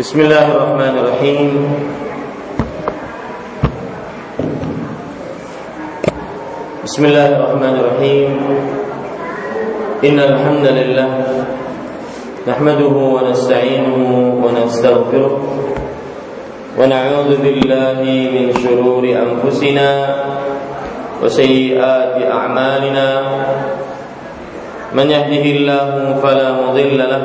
بسم الله الرحمن الرحيم. بسم الله الرحمن الرحيم. إن الحمد لله نحمده ونستعينه ونستغفره ونعوذ بالله من شرور أنفسنا وسيئات أعمالنا. من يهده الله فلا مضل له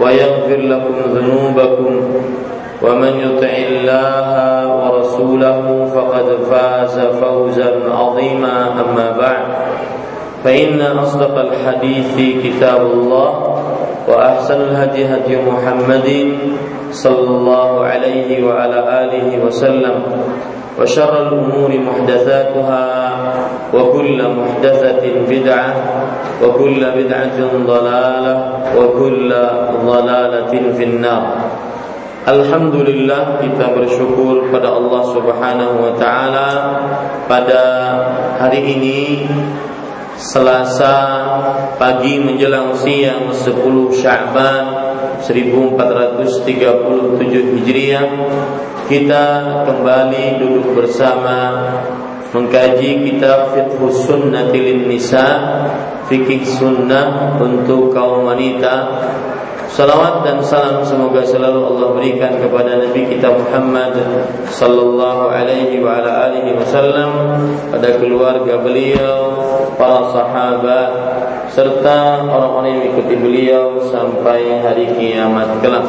ويغفر لكم ذنوبكم ومن يطع الله ورسوله فقد فاز فوزا عظيما. أما بعد فإن أصدق الحديث كتاب الله وأحسن الهدي هدي محمد صلى الله عليه وعلى آله وسلم. وشر الأمور محدثاتها وكل محدثة بدعة وكل بدعة ضلالة وكل ضلالة في النار Alhamdulillah kita bersyukur pada Allah Subhanahu wa taala pada hari ini Selasa pagi menjelang siang 10 Sya'ban 1437 Hijriah kita kembali duduk bersama mengkaji kitab Fiqh Sunnah lin Nisa fikih sunnah untuk kaum wanita Salawat dan salam semoga selalu Allah berikan kepada Nabi kita Muhammad sallallahu alaihi wa ala alihi wasallam pada keluarga beliau, para sahabat serta orang-orang yang mengikuti beliau sampai hari kiamat kelak.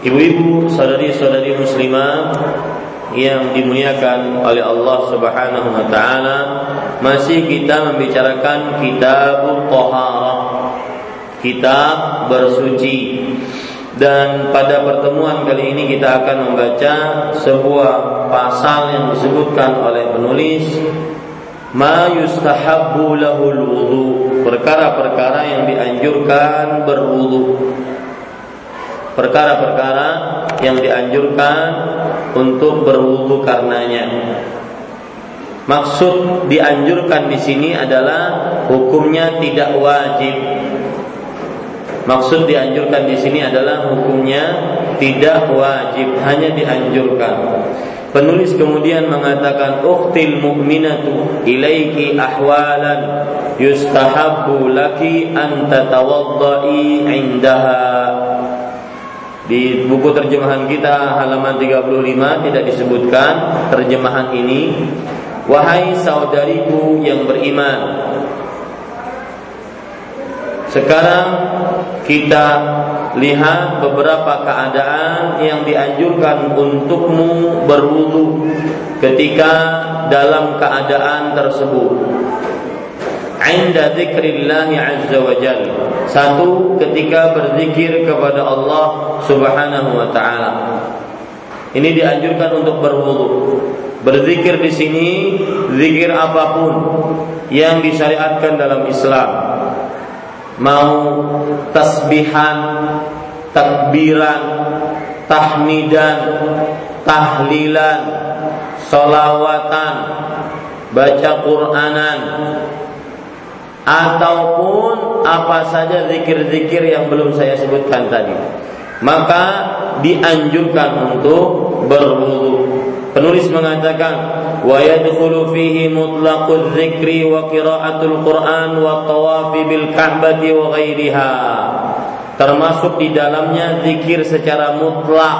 Ibu-ibu, saudari-saudari muslimah yang dimuliakan oleh Allah Subhanahu wa taala, masih kita membicarakan kitab Taharah. Kitab bersuci. Dan pada pertemuan kali ini kita akan membaca sebuah pasal yang disebutkan oleh penulis ma yustahabbu lahul wudu perkara-perkara yang dianjurkan berwudu perkara-perkara yang dianjurkan untuk berwudu karenanya. Maksud dianjurkan di sini adalah hukumnya tidak wajib. Maksud dianjurkan di sini adalah hukumnya tidak wajib, hanya dianjurkan. Penulis kemudian mengatakan uktil mu'minatu ilaiki ahwalan yustahabbu laki an tatawaddai indaha di buku terjemahan kita halaman 35 tidak disebutkan terjemahan ini. Wahai saudariku yang beriman. Sekarang kita lihat beberapa keadaan yang dianjurkan untukmu berwudu ketika dalam keadaan tersebut. Inda dzikrillah azza wa jalla satu ketika berzikir kepada Allah Subhanahu wa taala. Ini dianjurkan untuk berwudu. Berzikir di sini zikir apa pun yang disyariatkan dalam Islam. Mau tasbihan, takbiran, tahmidan, tahlilan, solawatan, baca Quranan, ataupun apa saja zikir-zikir yang belum saya sebutkan tadi. Maka dianjurkan untuk berwudu. Penulis mengatakan wa yadkhulu fihi mutlaqul dzikri wa qiraatul Qur'an wa tawafi bil Ka'bati wa ghairiha. Termasuk di dalamnya zikir secara mutlak.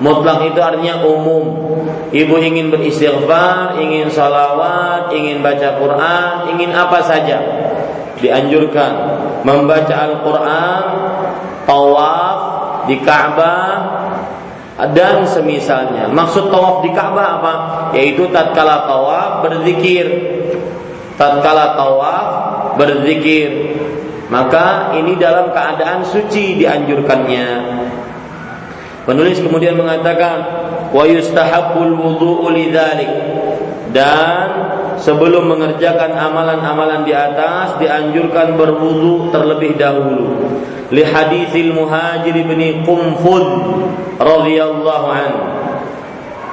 Mutlak itu artinya umum. Ibu ingin beristighfar, ingin salawat, ingin baca Quran, ingin apa saja dianjurkan membaca Al-Quran, tawaf di Ka'bah dan semisalnya. Maksud tawaf di Ka'bah apa? Yaitu tatkala tawaf berzikir. Tatkala tawaf berzikir. Maka ini dalam keadaan suci dianjurkannya. Penulis kemudian mengatakan wa yustahabbul wudu'u lidzalik. Dan sebelum mengerjakan amalan-amalan di atas dianjurkan berwudu terlebih dahulu. Li haditsil muhajir bin qumfud radhiyallahu anhu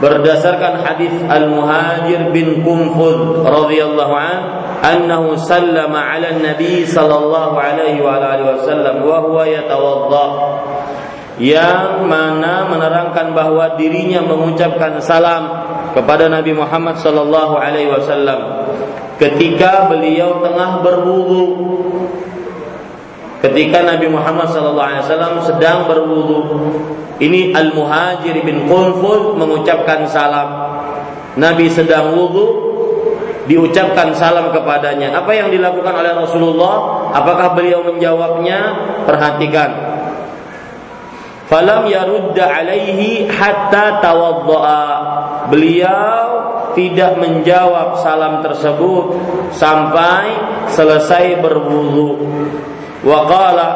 berdasarkan hadis al-muhajir bin qumfud radhiyallahu anhu annahu sallama ala nabi sallallahu alaihi wa alihi wasallam wa huwa yatawadda. Yang mana menerangkan bahwa dirinya mengucapkan salam kepada Nabi Muhammad sallallahu alaihi wasallam ketika beliau tengah berwudu ketika Nabi Muhammad wasallam sedang berwudu ini Al-Muhajir bin Qunfud mengucapkan salam. Nabi sedang wudu diucapkan salam kepadanya. Apa yang dilakukan oleh Rasulullah? Apakah beliau menjawabnya? Perhatikan. Falam yarudda alaihi hatta tawaddaa. Beliau tidak menjawab salam tersebut sampai selesai berwudu wa qala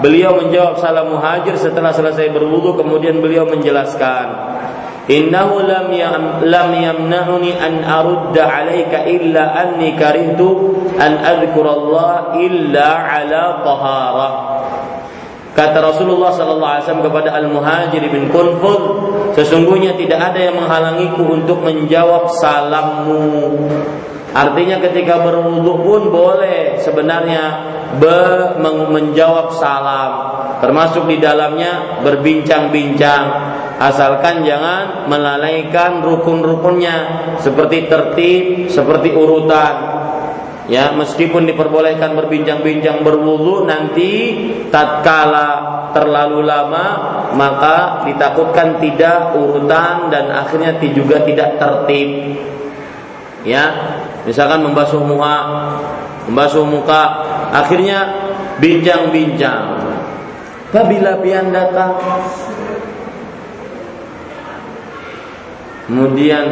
beliau menjawab salam muhajir setelah selesai berwudu kemudian beliau menjelaskan innahu lam yam, lam yamna'uni an arudda alaika illa anni karihtu an adhkura illa ala taharah Kata Rasulullah sallallahu alaihi wasallam kepada Al-Muhajir bin Kunfud, sesungguhnya tidak ada yang menghalangiku untuk menjawab salammu. Artinya ketika berwudu pun boleh sebenarnya be menjawab salam, termasuk di dalamnya berbincang-bincang, asalkan jangan melalaikan rukun-rukunnya. Seperti tertib, seperti urutan. Ya meskipun diperbolehkan berbincang-bincang berwudu nanti tatkala terlalu lama maka ditakutkan tidak urutan dan akhirnya juga tidak tertib ya misalkan membasuh muka membasuh muka akhirnya bincang-bincang. Apabila pian datang kemudian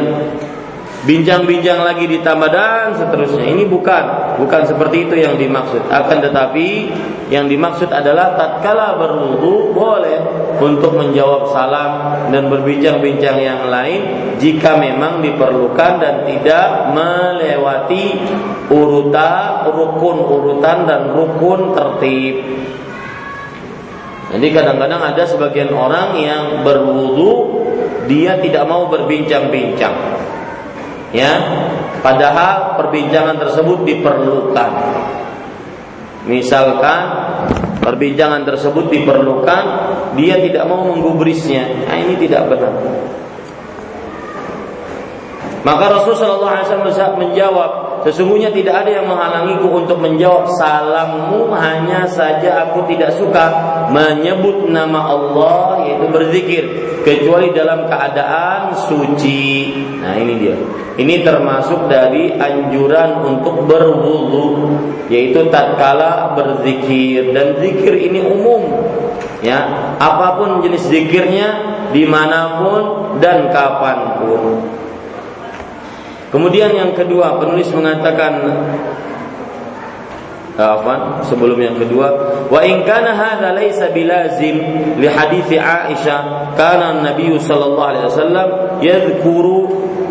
bincang-bincang lagi ditambah dan seterusnya. Ini bukan bukan seperti itu yang dimaksud. Akan tetapi yang dimaksud adalah tatkala berwudu boleh untuk menjawab salam dan berbincang-bincang yang lain jika memang diperlukan dan tidak melewati urutan rukun urutan dan rukun tertib. Jadi kadang-kadang ada sebagian orang yang berwudu dia tidak mau berbincang-bincang ya. Padahal perbincangan tersebut diperlukan. Misalkan perbincangan tersebut diperlukan dia tidak mau menggubrisnya. Nah, ini tidak benar. Maka Rasulullah SAW menjawab Sesungguhnya tidak ada yang menghalangiku untuk menjawab salammu Hanya saja aku tidak suka menyebut nama Allah Yaitu berzikir Kecuali dalam keadaan suci. Nah ini dia. Ini termasuk dari anjuran untuk berwudu Yaitu tatkala berzikir. Dan zikir ini umum Ya, apa pun jenis zikirnya di mana pun dan kapan pun. Kemudian yang kedua penulis mengatakan apa? Sebelum yang kedua. Wa in kana hadza laysa bilazim li hadits Aisyah kana Nabi sallallahu alaihi wasallam yadhkuru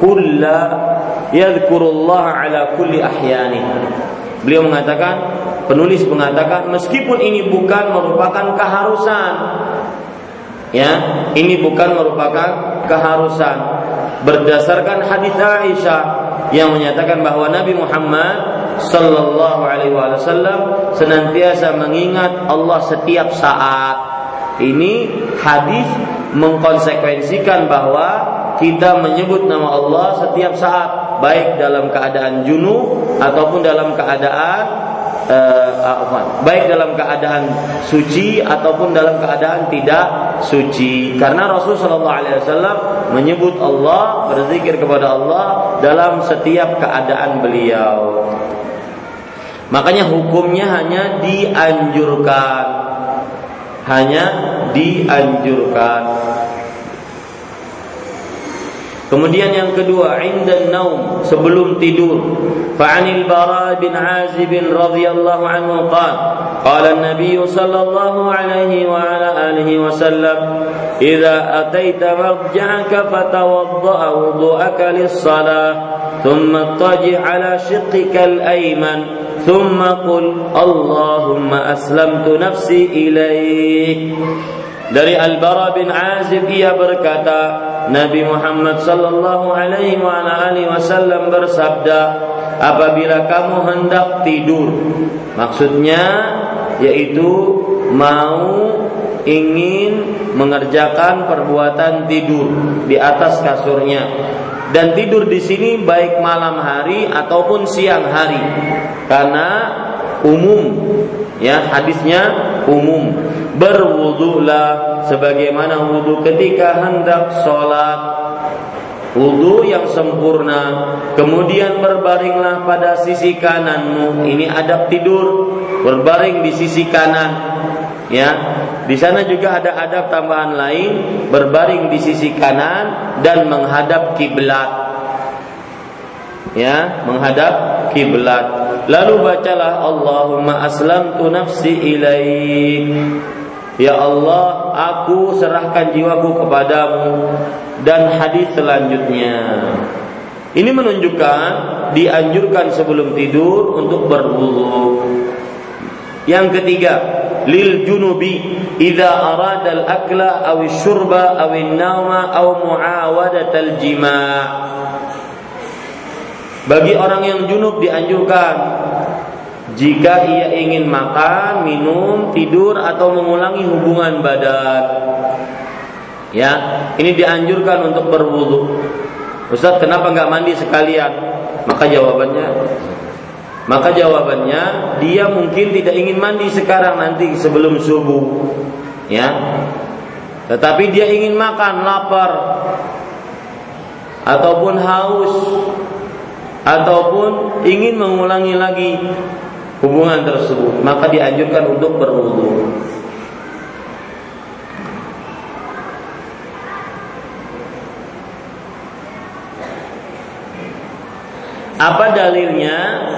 kulla yadhkuru Allah ala kulli ahyani beliau mengatakan penulis mengatakan meskipun ini bukan merupakan keharusan Ya, ini bukan merupakan keharusan. Berdasarkan hadis Aisyah yang menyatakan bahwa Nabi Muhammad sallallahu alaihi wasallam senantiasa mengingat Allah setiap saat. Ini hadis mengkonsekuensikan bahwa kita menyebut nama Allah setiap saat, baik dalam keadaan junub ataupun dalam keadaan uh, baik dalam keadaan suci ataupun dalam keadaan tidak suci. Karena Rasul Shallallahu Alaihi Wasallam menyebut Allah berzikir kepada Allah dalam setiap keadaan beliau makanya hukumnya hanya dianjurkan. Hanya dianjurkan Kemudian yang kedua, inda naum sebelum tidur. Fa'anil Bara bin Azib radhiyallahu anhu qala an-nabiy sallallahu alaihi wa ala alihi wa sallam idza ataita marja'aka fatawadda'a wudu'aka lis-salah ثم اضطجع على شقك الأيمن ثم قل اللهم أسلمت نفسي إليك dari Al-Bara bin Azib ia berkata, Nabi Muhammad sallallahu alaihi wasallam bersabda, apabila kamu hendak tidur, maksudnya yaitu mau ingin mengerjakan perbuatan tidur di atas kasurnya dan tidur di sini baik malam hari ataupun siang hari. Karena umum ya hadisnya umum berwudulah sebagaimana wudu ketika hendak sholat. Wudu yang sempurna kemudian berbaringlah pada sisi kananmu. Ini adab tidur berbaring di sisi kanan ya. Di sana juga ada adab tambahan lain berbaring di sisi kanan dan menghadap kiblat ya menghadap kiblat. Lalu bacalah Allahumma aslamtu nafsi ilaik Ya Allah, aku serahkan jiwaku kepadamu dan hadis selanjutnya. Ini menunjukkan dianjurkan sebelum tidur untuk berwudu. Yang ketiga, lil junubi idza arada al akla aw syurba aw an-nawma aw muawadat al jima' Bagi orang yang junub dianjurkan jika ia ingin makan, minum, tidur atau mengulangi hubungan badan. Ya, ini dianjurkan untuk berwudu. Ustaz, kenapa nggak mandi sekalian? Maka jawabannya maka jawabannya dia mungkin tidak ingin mandi sekarang nanti sebelum subuh. Ya. Tetapi dia ingin makan, lapar ataupun haus ataupun ingin mengulangi lagi hubungan tersebut, maka dianjurkan untuk berwudu. Apa dalilnya?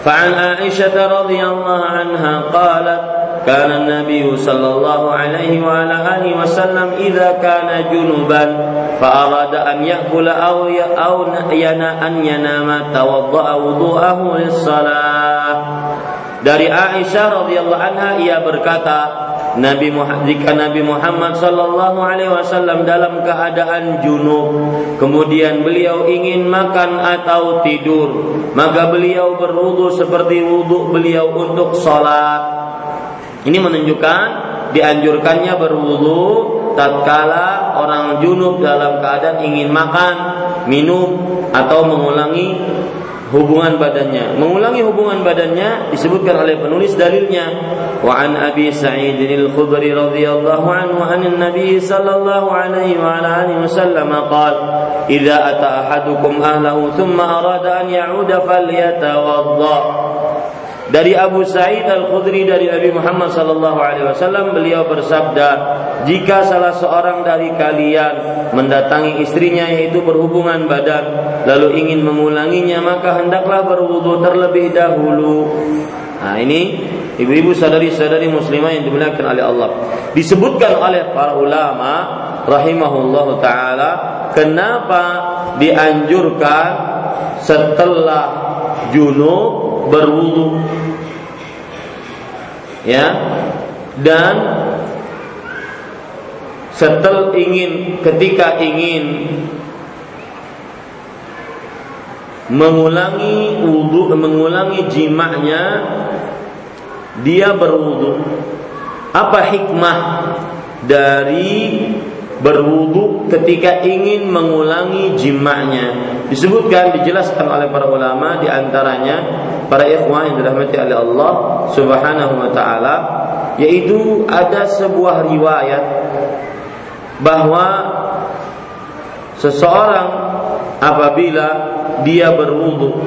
Fa'an Aisyah radhiyallahu anha qalat كان النبي صلى الله عليه وعلى آله وسلم إذا كان جنبا فأراد أن يأكل أو أو أن ينام توضأ وضوءه للصلاة dari Aisyah radhiyallahu anha ia berkata Nabi Muhammad, jika Nabi Muhammad sallallahu alaihi wasallam dalam keadaan junub kemudian beliau ingin makan atau tidur maka beliau berwudu seperti wudu beliau untuk sholat ini menunjukkan dianjurkannya berwudu tatkala orang junub dalam keadaan ingin makan, minum atau mengulangi hubungan badannya. Mengulangi hubungan badannya disebutkan oleh penulis dalilnya. Wa an Abi Sa'id al-Khudri radhiyallahu anhu an Nabi sallallahu alaihi wa alihi wasallam qala idza ata ahadukum ahlahu thumma arada an ya'uda falyatawadda dari Abu Sa'id Al-Khudri dari Nabi Muhammad sallallahu alaihi wasallam beliau bersabda, "Jika salah seorang dari kalian mendatangi istrinya yaitu berhubungan badan lalu ingin mengulanginya maka hendaklah berwudu terlebih dahulu." Nah, ini ibu-ibu saudari-saudari muslimah yang dimuliakan oleh Allah. Disebutkan oleh para ulama rahimahullahu taala kenapa dianjurkan setelah junub berwudu. Ya. Dan setel ingin ketika ingin mengulangi wudhu mengulangi jimaknya dia berwudhu apa hikmah dari berwudhu ketika ingin mengulangi jimaknya. Disebutkan dijelaskan oleh para ulama di antaranya para ikhwan yang dirahmati oleh Allah Subhanahu wa taala yaitu ada sebuah riwayat bahwa seseorang apabila dia berwudu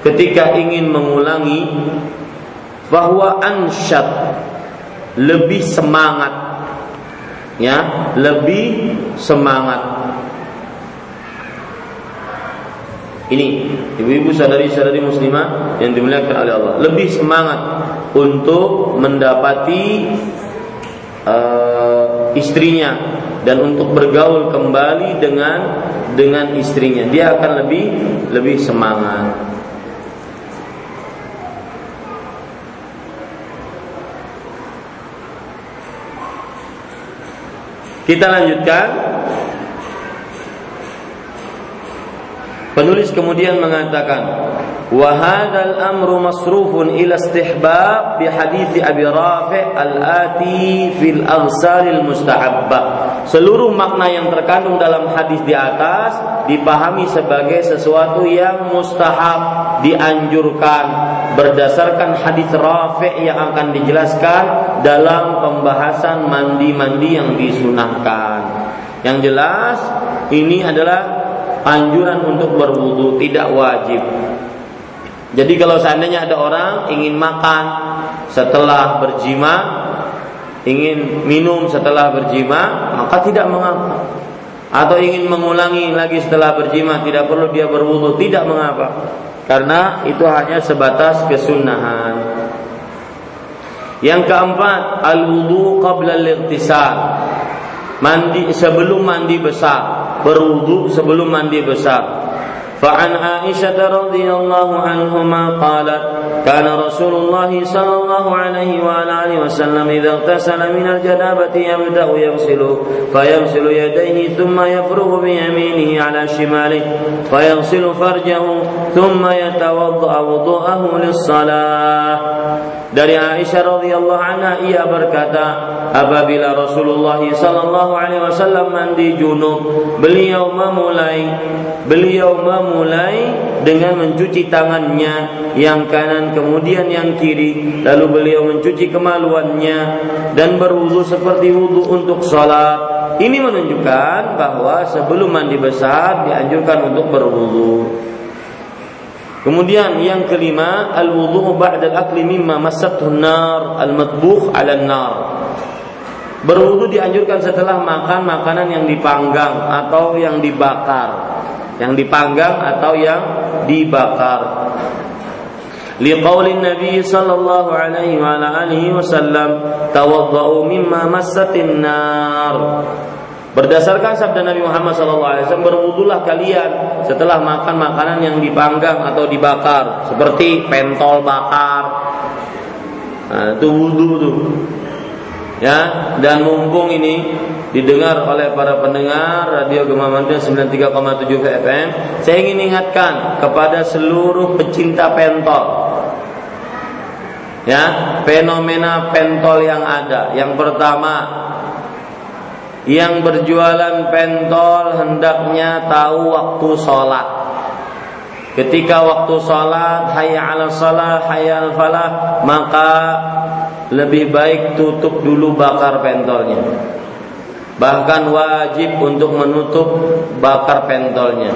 ketika ingin mengulangi bahwa ansyad lebih semangat ya lebih semangat. Ini ibu-ibu sadari-sadari muslimah yang dimuliakan oleh Allah. Lebih semangat untuk mendapati uh, istrinya dan untuk bergaul kembali dengan dengan istrinya. Dia akan lebih lebih semangat kita lanjutkan Penulis kemudian mengatakan, "Wa hadzal amru masrufun ila istihbab bi hadits Abi Rafi' al-ati fil aghsalil mustahabbah." Seluruh makna yang terkandung dalam hadis di atas dipahami sebagai sesuatu yang mustahab, dianjurkan berdasarkan hadis Rafi' yang akan dijelaskan dalam pembahasan mandi-mandi yang disunahkan. Yang jelas ini adalah anjuran untuk berwudu tidak wajib. Jadi kalau seandainya ada orang ingin makan setelah berjima, ingin minum setelah berjima, maka tidak mengapa. Atau ingin mengulangi lagi setelah berjima, tidak perlu dia berwudu, tidak mengapa. Karena itu hanya sebatas kesunahan. Yang keempat, al-wudu qabla al-ightisal. Mandi sebelum mandi besar berwudu sebelum mandi besar. فعن عائشة رضي الله عنهما قالت كان رسول الله صلى الله عليه وعلى آله وسلم إذا اغتسل من الجنابة يبدأ يغسل فيغسل يديه ثم يفرغ بيمينه على شماله فيغسل فرجه ثم يتوضأ وضوءه للصلاة dari Aisyah radhiyallahu anha ia berkata apabila Rasulullah sallallahu alaihi wasallam mandi junub beliau memulai beliau memulai dengan mencuci tangannya yang kanan kemudian yang kiri lalu beliau mencuci kemaluannya dan berwudu seperti wudu untuk salat. Ini menunjukkan bahwa sebelum mandi besar dianjurkan untuk berwudu Kemudian yang kelima, al-wudhu ba'da al-akli mimma massathu nar al-matbukh 'ala nar Berwudu dianjurkan setelah makan makanan yang dipanggang atau yang dibakar. Yang dipanggang atau yang dibakar. Liqaulin Nabi sallallahu alaihi wa alihi wasallam, "Tawaddau mimma massatin nar." Berdasarkan sabda Nabi Muhammad SAW berwudulah kalian setelah makan makanan yang dipanggang atau dibakar seperti pentol bakar. Nah, itu wudhu tuh. Ya, dan mumpung ini didengar oleh para pendengar Radio Gema Mandia 93,7 FM, saya ingin ingatkan kepada seluruh pecinta pentol. Ya, fenomena pentol yang ada. Yang pertama, yang berjualan pentol hendaknya tahu waktu sholat. Ketika waktu sholat, hayya ala salah, hayya al falah, maka lebih baik tutup dulu bakar pentolnya. Bahkan wajib untuk menutup bakar pentolnya.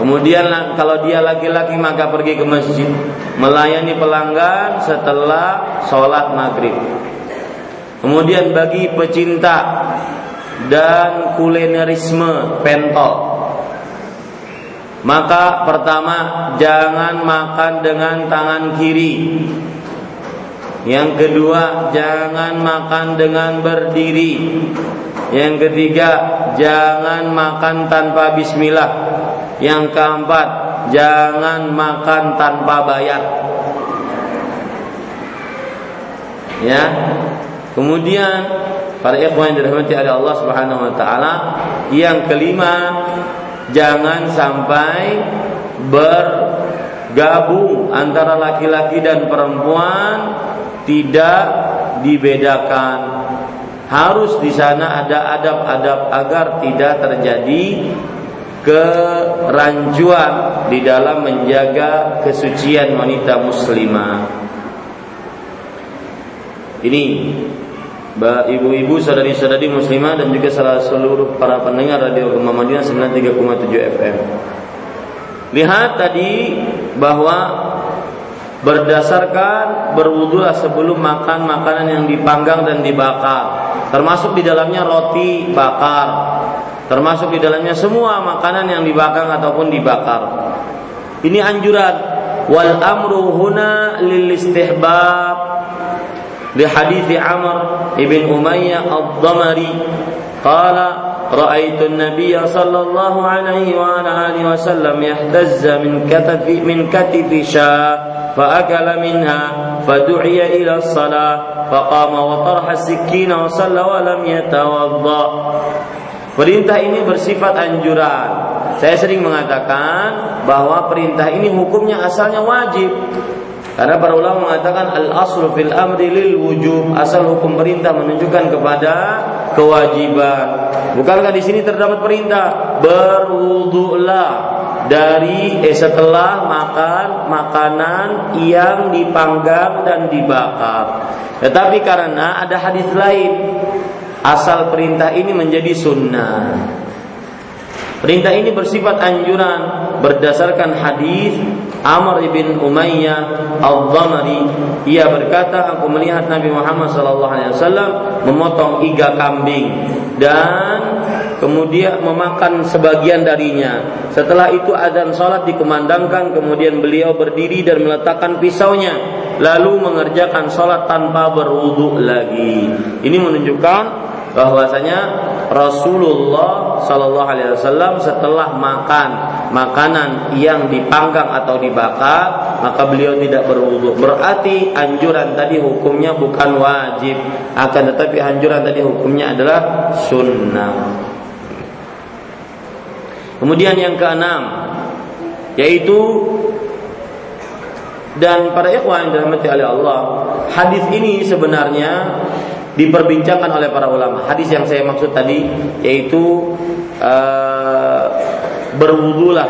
Kemudian kalau dia laki-laki maka pergi ke masjid melayani pelanggan setelah sholat maghrib. Kemudian bagi pecinta dan kulinerisme pentol. Maka pertama jangan makan dengan tangan kiri. Yang kedua jangan makan dengan berdiri. Yang ketiga jangan makan tanpa bismillah. Yang keempat jangan makan tanpa bayar. Ya Kemudian para ikhwan yang dirahmati oleh Allah Subhanahu wa taala, yang kelima jangan sampai bergabung antara laki-laki dan perempuan tidak dibedakan. Harus di sana ada adab-adab agar tidak terjadi kerancuan di dalam menjaga kesucian wanita muslimah. Ini ibu-ibu saudari-saudari muslimah dan juga salah seluruh para pendengar radio Gema Madinah 93,7 FM. Lihat tadi bahwa berdasarkan berwudulah sebelum makan makanan yang dipanggang dan dibakar. Termasuk di dalamnya roti bakar. Termasuk di dalamnya semua makanan yang dibakar ataupun dibakar. Ini anjuran. Wal amru huna lil istihbab di hadis Amr ibn Umayyah ad-Damari qala رأيت النبي صلى الله عليه وعلى آله وسلم يهتز من كتف من كتف شاة فأكل منها فدعي إلى الصلاة فقام وطرح السكين وصلى ولم يتوضأ Perintah ini bersifat anjuran. Saya sering mengatakan bahwa perintah ini hukumnya asalnya wajib. karena para ulama mengatakan al aslu fil amri lil wujub. Asal hukum perintah menunjukkan kepada kewajiban. Bukankah di sini terdapat perintah berwudulah dari eh, setelah makan makanan yang dipanggang dan dibakar. Tetapi karena ada hadis lain, asal perintah ini menjadi sunnah. Perintah ini bersifat anjuran berdasarkan hadis Amr ibn Umayyah al-Dhamari ia berkata aku melihat Nabi Muhammad wasallam memotong iga kambing dan kemudian memakan sebagian darinya. Setelah itu adzan salat dikumandangkan kemudian beliau berdiri dan meletakkan pisaunya lalu mengerjakan salat tanpa berwudu lagi. Ini menunjukkan bahwasanya Rasulullah Shallallahu Alaihi Wasallam setelah makan makanan yang dipanggang atau dibakar maka beliau tidak berwudu. Berarti anjuran tadi hukumnya bukan wajib, akan tetapi anjuran tadi hukumnya adalah sunnah. Kemudian yang keenam yaitu dan para ikhwan yang dirahmati oleh Allah, hadis ini sebenarnya diperbincangkan oleh para ulama. Hadis yang saya maksud tadi yaitu uh, berwudulah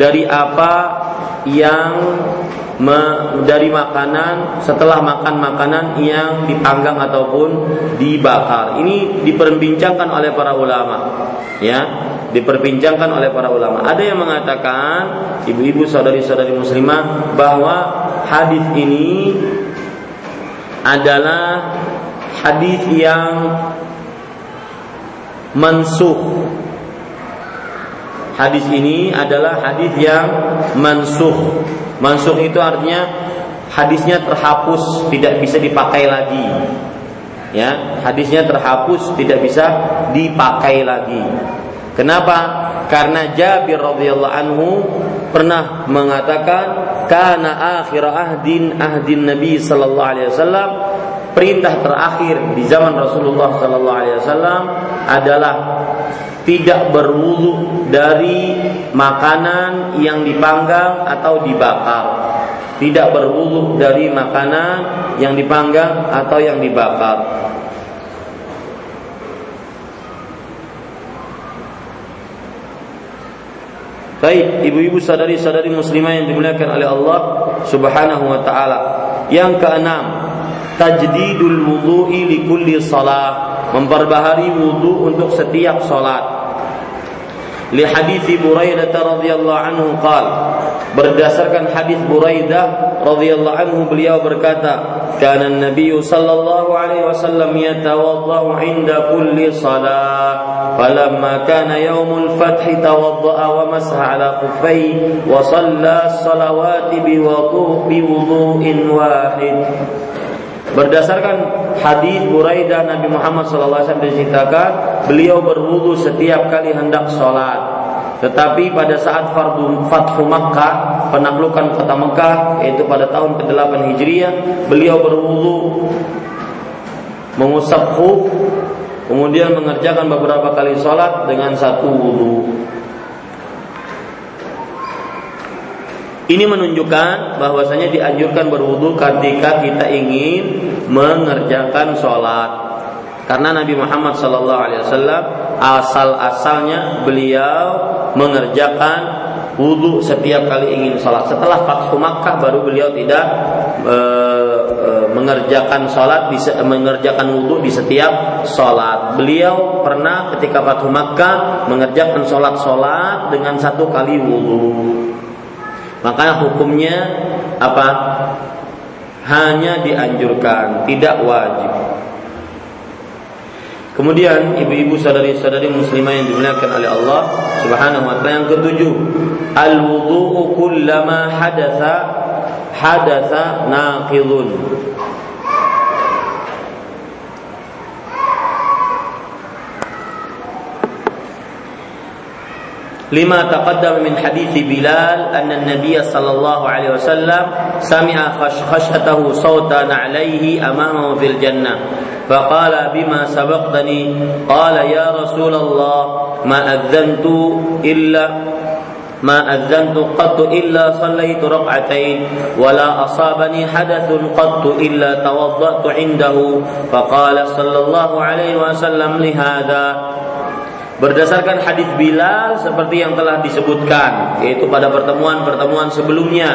dari apa yang me, dari makanan setelah makan makanan yang dipanggang ataupun dibakar. Ini diperbincangkan oleh para ulama. Ya, diperbincangkan oleh para ulama. Ada yang mengatakan ibu-ibu saudari-saudari muslimah bahwa hadis ini adalah hadis yang mansuh. Hadis ini adalah hadis yang mansuh. Mansuh itu artinya hadisnya terhapus, tidak bisa dipakai lagi. Ya, hadisnya terhapus, tidak bisa dipakai lagi. Kenapa? Karena Jabir radhiyallahu anhu pernah mengatakan kana akhir ahdin ahdin Nabi sallallahu alaihi wasallam perintah terakhir di zaman Rasulullah Sallallahu Alaihi Wasallam adalah tidak berwudu dari makanan yang dipanggang atau dibakar. Tidak berwudu dari makanan yang dipanggang atau yang dibakar. Baik, ibu-ibu sadari-sadari muslimah yang dimuliakan oleh Allah Subhanahu wa taala. Yang keenam, tajdidul wudu'i li kulli salat. Memperbaharui wudu untuk setiap salat. Li hadis Buraidah radhiyallahu anhu qal berdasarkan hadis Buraidah radhiyallahu anhu beliau berkata kana Nabi sallallahu alaihi wasallam yatawaddau 'inda kulli salat. Falamma kana yaumul fath tawaddaa wa masaha ala khuffai wa shalla salawati bi wudu'in wahid Berdasarkan hadis Buraidah Nabi Muhammad SAW diceritakan beliau berwudu setiap kali hendak sholat. Tetapi pada saat fardu Fathu Makkah, penaklukan kota Mekah, yaitu pada tahun ke-8 Hijriah, beliau berwudu mengusap khuf kemudian mengerjakan beberapa kali sholat dengan satu wudhu. Ini menunjukkan bahwasanya dianjurkan berwudhu ketika kita ingin mengerjakan sholat. Karena Nabi Muhammad SAW asal asalnya beliau mengerjakan wudhu setiap kali ingin sholat. Setelah Fathu Makkah baru beliau tidak e, e, mengerjakan sholat, di, mengerjakan wudhu di setiap sholat. Beliau pernah ketika Fathu Makkah mengerjakan sholat-sholat dengan satu kali wudhu. Makanya hukumnya apa? Hanya dianjurkan, tidak wajib. Kemudian ibu-ibu sadari-sadari muslimah yang dimuliakan oleh Allah Subhanahu wa taala yang ketujuh, al-wudu'u kullama hadatsa hadatsa naqidun. لما تقدم من حديث بلال أن النبي صلى الله عليه وسلم سمع خشخشته صوتا عليه أمامه في الجنة. فقال بما سبقتني؟ قال يا رسول الله ما أذنت إلا ما أذنت قط إلا صليت ركعتين ولا أصابني حدث قط إلا توضأت عنده. فقال صلى الله عليه وسلم لهذا. Berdasarkan hadis Bilal seperti yang telah disebutkan yaitu pada pertemuan-pertemuan sebelumnya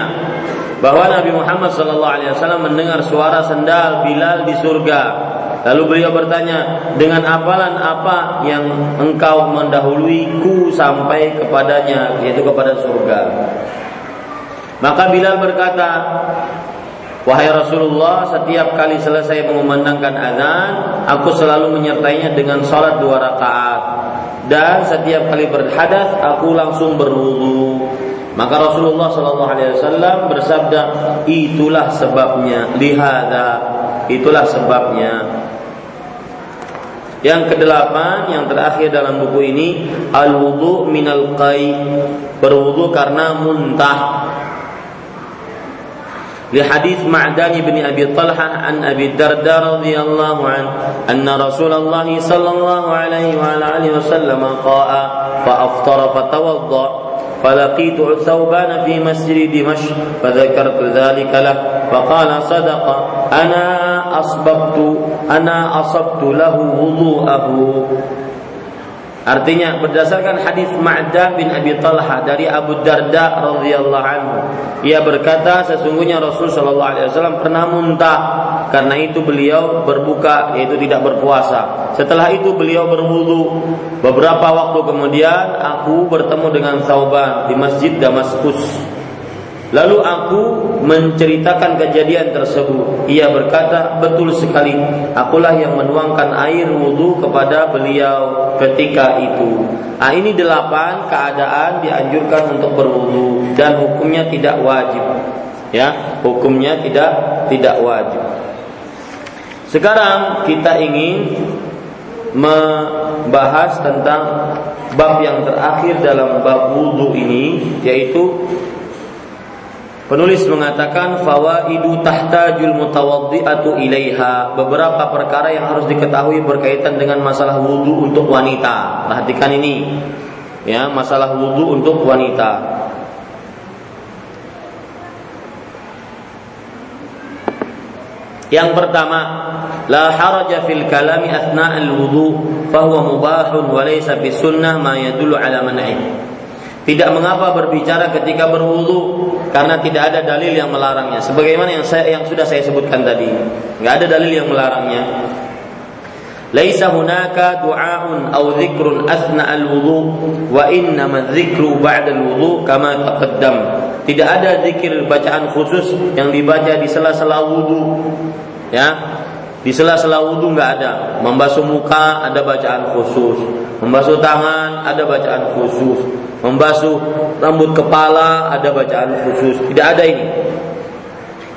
bahwa Nabi Muhammad SAW mendengar suara sendal Bilal di surga Lalu beliau bertanya, dengan apalan apa yang engkau mendahuluiku sampai kepadanya, yaitu kepada surga. Maka Bilal berkata, Wahai Rasulullah, setiap kali selesai mengumandangkan azan, aku selalu menyertainya dengan sholat dua rakaat. Dan setiap kali berhadas, aku langsung berwudu. Maka Rasulullah Shallallahu Alaihi Wasallam bersabda, itulah sebabnya, lihada, itulah sebabnya. Yang kedelapan, yang terakhir dalam buku ini, al-wudu minal qai, berwudu karena muntah. لحديث معدان بن أبي طلحة عن أبي الدرداء رضي الله عنه أن رسول الله صلى الله عليه وعلى آله وسلم قاء فأفطر فتوضأ فلقيت ثوبان في مسجد دمشق فذكرت ذلك له فقال صدق أنا أصببت أنا أصبت له وضوءه Artinya berdasarkan hadis Ma'dah bin Abi Talha dari Abu Darda radhiyallahu anhu, ia berkata sesungguhnya Rasul shallallahu alaihi wasallam pernah muntah karena itu beliau berbuka yaitu tidak berpuasa. Setelah itu beliau berwudu. Beberapa waktu kemudian aku bertemu dengan Sauban di Masjid Damaskus. Lalu aku menceritakan kejadian tersebut. Ia berkata, betul sekali. Akulah yang menuangkan air wudhu kepada beliau ketika itu. Nah, ini delapan keadaan dianjurkan untuk berwudhu dan hukumnya tidak wajib. Ya, hukumnya tidak tidak wajib. Sekarang kita ingin membahas tentang bab yang terakhir dalam bab wudhu ini yaitu Penulis mengatakan fawaidu tahtajul mutawaddi'atu ilaiha. Beberapa perkara yang harus diketahui berkaitan dengan masalah wudhu untuk wanita. Perhatikan ini. Ya, masalah wudhu untuk wanita. Yang pertama, la haraja fil kalami athna al-wudu, fahuwa mubahun wa laysa fi sunnah ma yadullu ala man'i. Tidak mengapa berbicara ketika berwudu karena tidak ada dalil yang melarangnya. Sebagaimana yang saya yang sudah saya sebutkan tadi, nggak ada dalil yang melarangnya. Laisa hunaka du'aun aw dzikrun athna al-wudu wa innama dzikru ba'da al-wudu kama taqaddam. Tidak ada zikir bacaan khusus yang dibaca di sela-sela wudu. Ya, di sela-sela wudhu nggak ada. Membasuh muka ada bacaan khusus. Membasuh tangan ada bacaan khusus. Membasuh rambut kepala ada bacaan khusus. Tidak ada ini.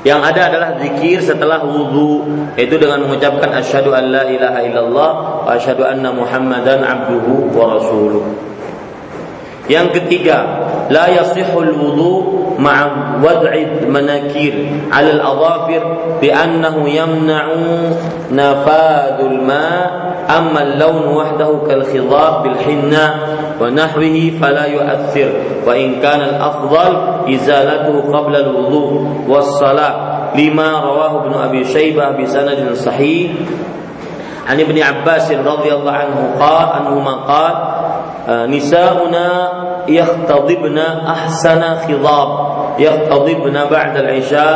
Yang ada adalah zikir setelah wudhu Yaitu dengan mengucapkan Asyhadu an la ilaha illallah Wa asyhadu anna muhammadan abduhu wa rasuluh Yang ketiga La yasihul wudhu مع وضع المناكير على الأظافر بأنه يمنع نفاذ الماء أما اللون وحده كالخضاب بالحنة ونحوه فلا يؤثر وإن كان الأفضل إزالته قبل الوضوء والصلاة لما رواه ابن أبي شيبة بسند صحيح. عن ابن عباس رضي الله عنه قال أنهما قال نساؤنا يختضبن أحسن خضاب. yaqtadibna ba'da al-isya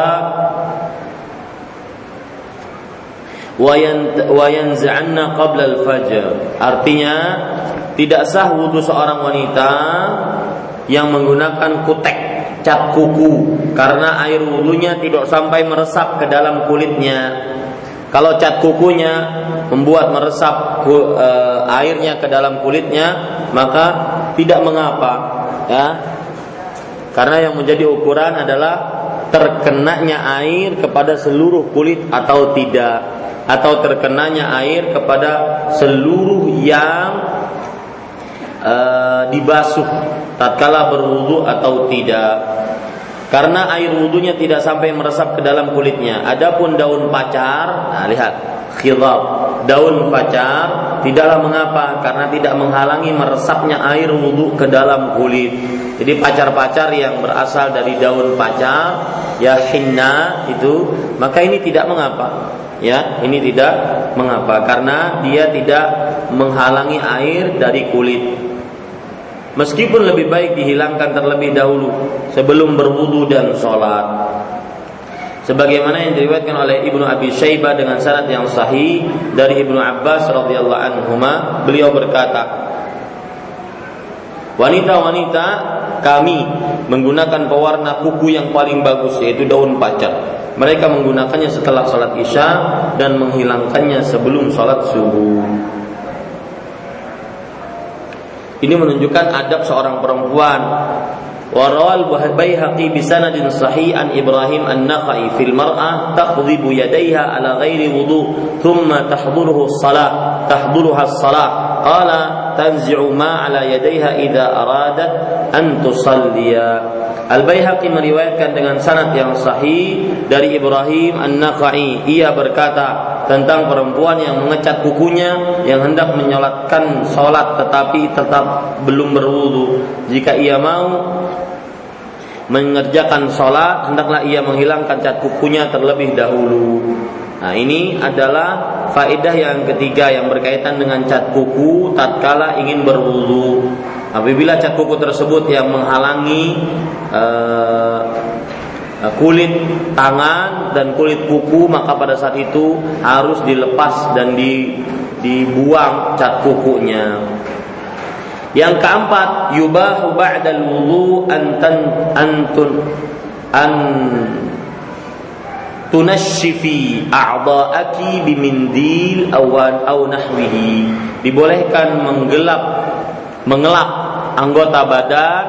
wa yanza'anna qabla al-fajr. Artinya tidak sah wudhu seorang wanita yang menggunakan kutek cat kuku karena air wudhunya tidak sampai meresap ke dalam kulitnya. Kalau cat kukunya membuat meresap eh, airnya ke dalam kulitnya, maka tidak mengapa, ya karena yang menjadi ukuran adalah terkenanya air kepada seluruh kulit atau tidak. Atau terkenanya air kepada seluruh yang e, dibasuh tatkala berwudu atau tidak. Karena air wudhunya tidak sampai meresap ke dalam kulitnya. Adapun daun pacar, nah lihat, khilaf. Daun pacar tidaklah mengapa karena tidak menghalangi meresapnya air wudhu ke dalam kulit. Jadi pacar-pacar yang berasal dari daun pacar, ya hinna itu, maka ini tidak mengapa. Ya, ini tidak mengapa karena dia tidak menghalangi air dari kulit. Meskipun lebih baik dihilangkan terlebih dahulu sebelum berwudu dan sholat. Sebagaimana yang diriwayatkan oleh Ibnu Abi Syaibah dengan sanad yang sahih dari Ibnu Abbas radhiyallahu anhu, beliau berkata, Wanita-wanita kami menggunakan pewarna kuku yang paling bagus yaitu daun pacar. Mereka menggunakannya setelah sholat isya dan menghilangkannya sebelum sholat subuh. Ini menunjukkan adab seorang perempuan. Warawal Baihaqi bisanadin sahih an Ibrahim an-Nakhai fil mar'ah taqdhibu yadayha ala ghairi wudu thumma tahduruhu as-salah tahduruha as-salah qala tanzi'u ma ala yadayha idza aradat an tusalliya Al-Baihaqi meriwayatkan dengan sanad yang sahih dari Ibrahim An-Nakhai. Ia berkata tentang perempuan yang mengecat kukunya yang hendak menyolatkan solat tetapi tetap belum berwudu. Jika ia mau mengerjakan solat, hendaklah ia menghilangkan cat kukunya terlebih dahulu. Nah, ini adalah faedah yang ketiga yang berkaitan dengan cat kuku tatkala ingin berwudu. Apabila cat kuku tersebut yang menghalangi uh, kulit tangan dan kulit kuku maka pada saat itu harus dilepas dan di, dibuang cat kukunya. Yang keempat, yubahu ba'dal wudu antan antun an tunashifi a'dha'aki bimindil awan aw nahwihi. Dibolehkan menggelap mengelap anggota badan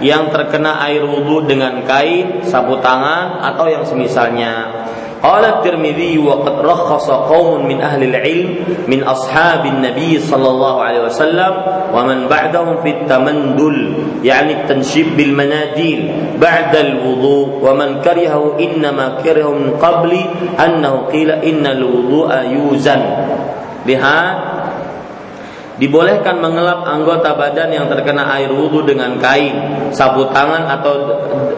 yang terkena air wudhu dengan kain, sapu tangan atau yang semisalnya. Qala Tirmidzi wa qad rakhasa qaumun min ahli al-ilm min ashabin Nabi sallallahu alaihi wasallam wa man ba'dahum fi tamandul yani tanshib bil manadil ba'da al-wudu wa man karihahu inna ma karihahu min qabli annahu qila inna al-wudu'a yuzan. Lihat Dibolehkan mengelap anggota badan yang terkena air wudhu dengan kain, sapu tangan atau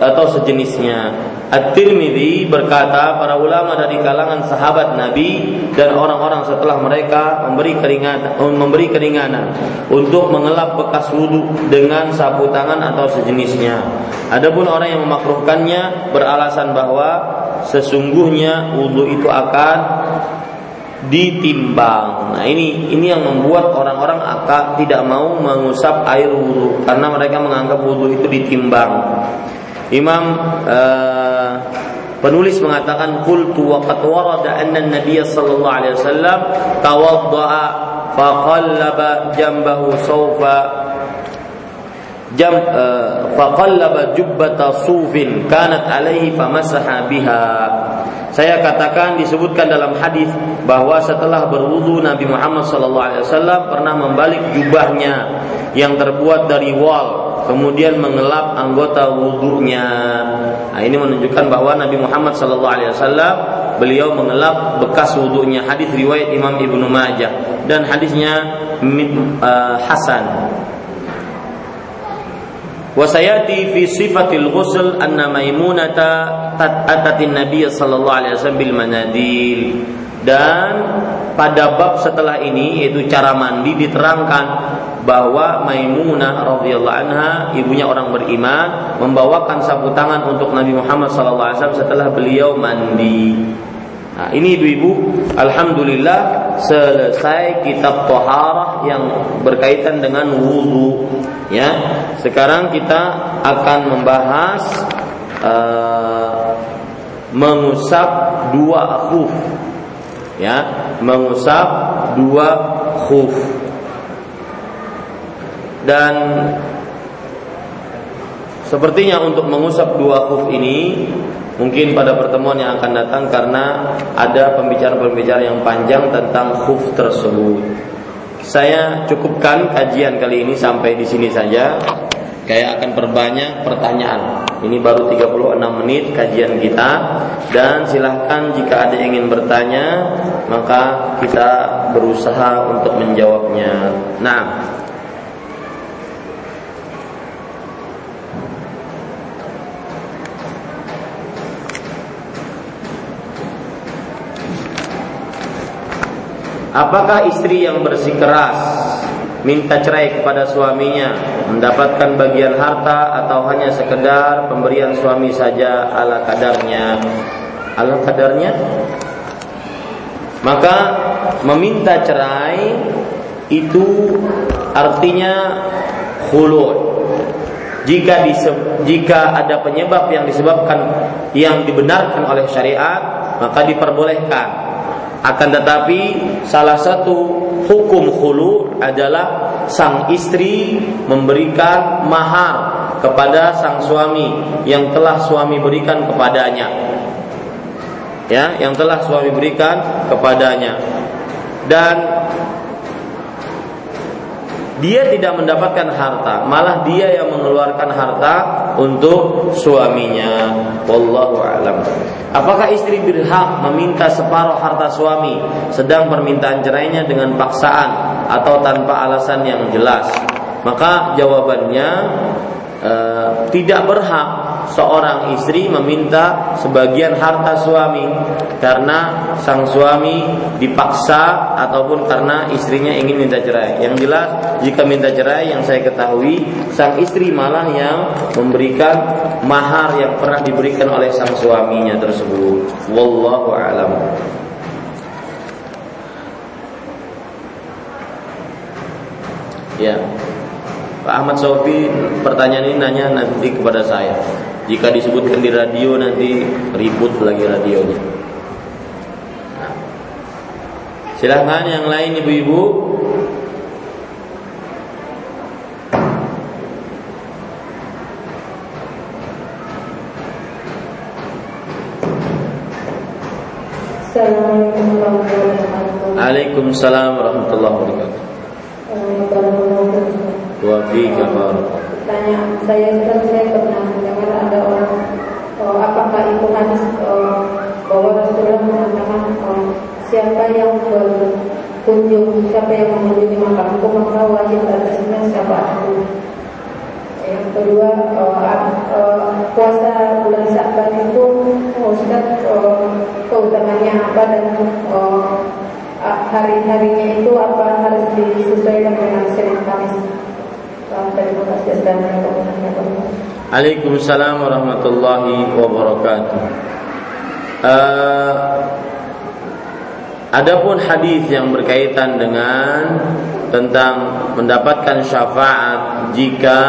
atau sejenisnya. At-Tirmidzi berkata para ulama dari kalangan sahabat Nabi dan orang-orang setelah mereka memberi keringanan memberi keringanan untuk mengelap bekas wudhu dengan sapu tangan atau sejenisnya. Adapun orang yang memakruhkannya beralasan bahwa sesungguhnya wudhu itu akan ditimbang. Nah ini ini yang membuat orang-orang akan tidak mau mengusap air wudhu karena mereka menganggap wudhu itu ditimbang. Imam uh, penulis mengatakan qultu wa qad warada anna an-nabiy sallallahu alaihi wasallam tawaddaa fa qallaba jambahu sawfa jam uh, fa qallaba jubbata sufin kanat alaihi famasaha biha. Saya katakan disebutkan dalam hadis bahwa setelah berwudu Nabi Muhammad SAW pernah membalik jubahnya yang terbuat dari wal, kemudian mengelap anggota wudhunya. Nah, ini menunjukkan bahwa Nabi Muhammad sallallahu alaihi wasallam beliau mengelap bekas wudhunya hadis riwayat Imam Ibnu Majah. Dan hadisnya uh, Hasan Wasayati fi sifatil ghusl anna maimunata atatin nabiy sallallahu alaihi wasallam bil manadil dan pada bab setelah ini yaitu cara mandi diterangkan bahwa Maimunah radhiyallahu anha ibunya orang beriman membawakan sapu tangan untuk Nabi Muhammad SAW setelah beliau mandi. Nah, ini ibu-ibu, alhamdulillah selesai kitab toharah yang berkaitan dengan wudhu. Ya, sekarang kita akan membahas uh, mengusap dua khuf ya mengusap dua khuf dan sepertinya untuk mengusap dua khuf ini mungkin pada pertemuan yang akan datang karena ada pembicaraan-pembicaraan yang panjang tentang khuf tersebut. Saya cukupkan kajian kali ini sampai di sini saja. Kayak akan perbanyak pertanyaan. Ini baru 36 menit kajian kita dan silahkan jika ada yang ingin bertanya maka kita berusaha untuk menjawabnya. Nah, Apakah istri yang bersikeras minta cerai kepada suaminya mendapatkan bagian harta atau hanya sekedar pemberian suami saja ala kadarnya? Ala kadarnya? Maka meminta cerai itu artinya khulud jika jika ada penyebab yang disebabkan yang dibenarkan oleh syariat maka diperbolehkan akan tetapi salah satu hukum khulu adalah sang istri memberikan mahar kepada sang suami yang telah suami berikan kepadanya. Ya, yang telah suami berikan kepadanya. Dan dia tidak mendapatkan harta, malah dia yang mengeluarkan harta untuk suaminya. Wallahu alam. Apakah istri berhak meminta separuh harta suami sedang permintaan cerainya dengan paksaan atau tanpa alasan yang jelas? Maka jawabannya e, tidak berhak seorang istri meminta sebagian harta suami karena sang suami dipaksa ataupun karena istrinya ingin minta cerai. Yang jelas jika minta cerai yang saya ketahui sang istri malah yang memberikan mahar yang pernah diberikan oleh sang suaminya tersebut. Wallahu alam. Ya. Pak Ahmad Sofi pertanyaan ini nanya nanti kepada saya. Jika disebutkan di radio nanti ribut lagi radionya. Nah. Silahkan yang lain ibu-ibu. Assalamualaikum warahmatullahi wabarakatuh. Waalaikumsalam warahmatullahi wabarakatuh. Wa Tanya saya kan saya pernah ada orang oh, apakah itu hadis oh, bahwa Rasulullah mengatakan oh, siapa yang berkunjung siapa yang mengunjungi makamku maka wajib atasnya siapa aku. Yang kedua oh, oh, puasa bulan Syaban itu Ustaz oh, keutamanya apa dan oh, hari-harinya itu apa harus disesuaikan dengan Senin Kamis. Waalaikumsalam warahmatullahi wabarakatuh. Uh, adapun hadis yang berkaitan dengan tentang mendapatkan syafaat jika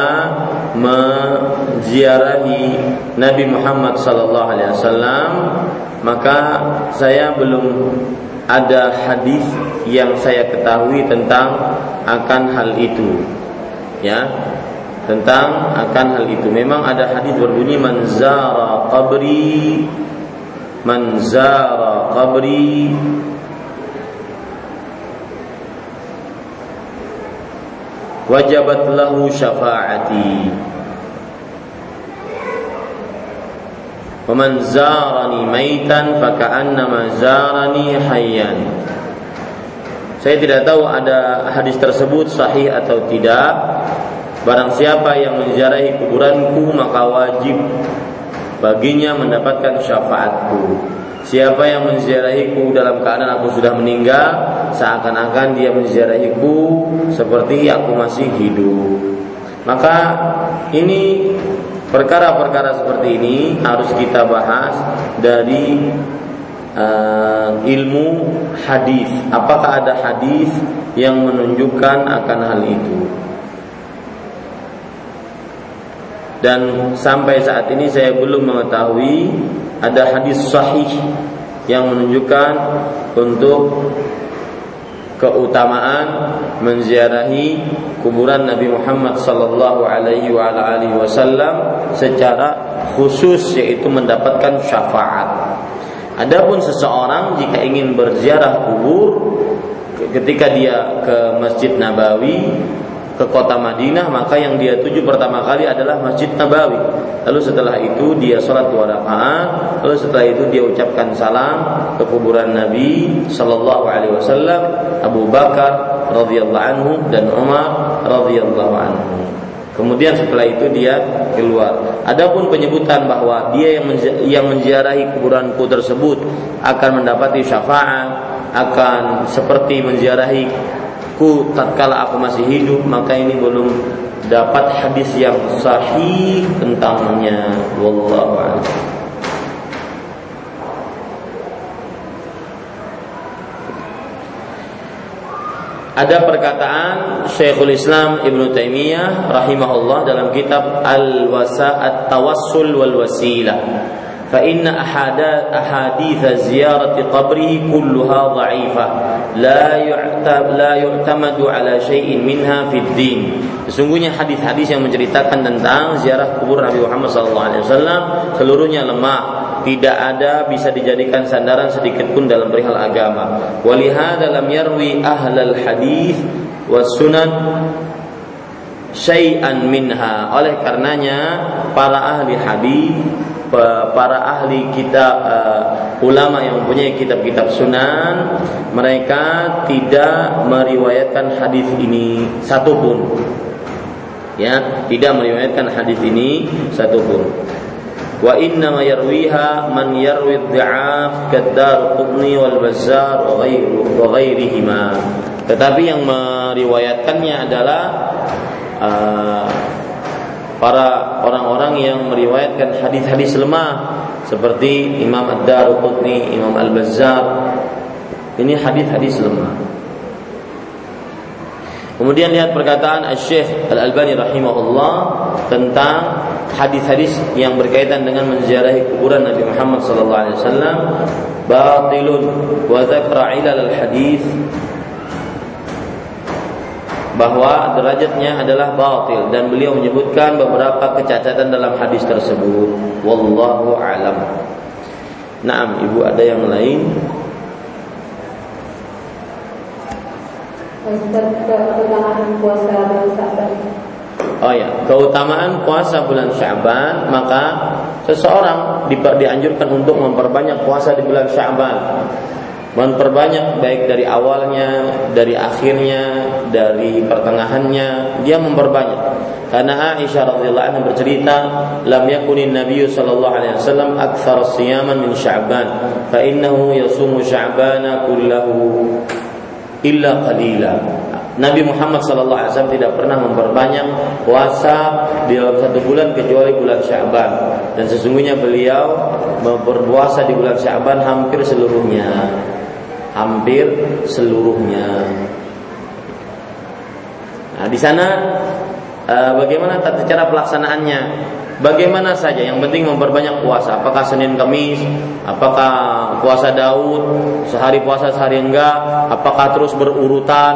menziarahi Nabi Muhammad sallallahu alaihi wasallam maka saya belum ada hadis yang saya ketahui tentang akan hal itu ya tentang akan hal itu. Memang ada hadis berbunyi manzara qabri manzara qabri wajabat lahu syafaati. "Man zarani maitan faka'annama zarani hayyan." Saya tidak tahu ada hadis tersebut sahih atau tidak. Barang siapa yang menziarahi kuburanku maka wajib baginya mendapatkan syafaatku. Siapa yang menziarahiku dalam keadaan aku sudah meninggal, seakan-akan dia menziarahiku seperti aku masih hidup. Maka ini perkara-perkara seperti ini harus kita bahas dari uh, ilmu hadis. Apakah ada hadis yang menunjukkan akan hal itu? Dan sampai saat ini saya belum mengetahui ada hadis sahih yang menunjukkan untuk keutamaan menziarahi kuburan Nabi Muhammad sallallahu alaihi wasallam secara khusus yaitu mendapatkan syafaat. Adapun seseorang jika ingin berziarah kubur ketika dia ke Masjid Nabawi ke kota Madinah maka yang dia tuju pertama kali adalah Masjid Nabawi. Lalu setelah itu dia sholat dua rakaat. Lalu setelah itu dia ucapkan salam ke kuburan Nabi Shallallahu Alaihi Wasallam, Abu Bakar radhiyallahu anhu dan Umar radhiyallahu anhu. Kemudian setelah itu dia keluar. Adapun penyebutan bahwa dia yang yang menziarahi kuburanku tersebut akan mendapati syafaat, akan seperti menziarahi ku tatkala aku masih hidup, maka ini belum dapat hadis yang sahih tentangnya. Wallahu a'lam. Ada perkataan Syekhul Islam Ibn Taimiyah rahimahullah dalam kitab Al-Wasa At-Tawassul wal Wasilah. فإن أحاديث زيارة قبره كلها ضعيفة لا لا يعتمد على شيء منها في الدين Sesungguhnya hadis-hadis yang menceritakan tentang ziarah kubur Nabi Muhammad SAW seluruhnya lemah tidak ada bisa dijadikan sandaran sedikit pun dalam perihal agama. Walihada lam yarwi ahlal hadis was sunan syai'an minha. Oleh karenanya para ahli hadis para ahli kitab uh, ulama yang mempunyai kitab-kitab sunan mereka tidak meriwayatkan hadis ini satupun. Ya tidak meriwayatkan hadis ini satupun. Wa inna ma yarwiha man yarwi dhi'af kadar qutni wal bazzar wa ghairu wa ghairihima. Tetapi yang meriwayatkannya adalah uh, para orang-orang yang meriwayatkan hadis-hadis lemah seperti Imam Ad-Daruqutni, Imam Al-Bazzar. Ini hadis-hadis lemah. Kemudian lihat perkataan Syekh Al-Albani rahimahullah tentang hadis-hadis yang berkaitan dengan menziarahi kuburan Nabi Muhammad sallallahu alaihi wasallam batilun wa dzakra ilal al-hadis bahwa derajatnya adalah batil. Dan beliau menyebutkan beberapa kecacatan dalam hadis tersebut. Wallahu alam. Naam, ibu ada yang lain? Oh ya, keutamaan puasa bulan Syaban maka seseorang dianjurkan untuk memperbanyak puasa di bulan Syaban memperbanyak baik dari awalnya, dari akhirnya, dari pertengahannya, dia memperbanyak. Karena Aisyah radhiyallahu anha bercerita, "Lam yakunin Nabi sallallahu alaihi wasallam aktsara siyaman min Sya'ban, fa innahu yasumu Sya'bana kullahu illa qalila." Nabi Muhammad wasallam tidak pernah memperbanyak puasa di dalam satu bulan kecuali bulan Sya'ban dan sesungguhnya beliau berpuasa di bulan Sya'ban hampir seluruhnya hampir seluruhnya. Nah, di sana uh, bagaimana tata cara pelaksanaannya? Bagaimana saja yang penting memperbanyak puasa. Apakah Senin Kamis? Apakah puasa Daud? Sehari puasa sehari enggak? Apakah terus berurutan?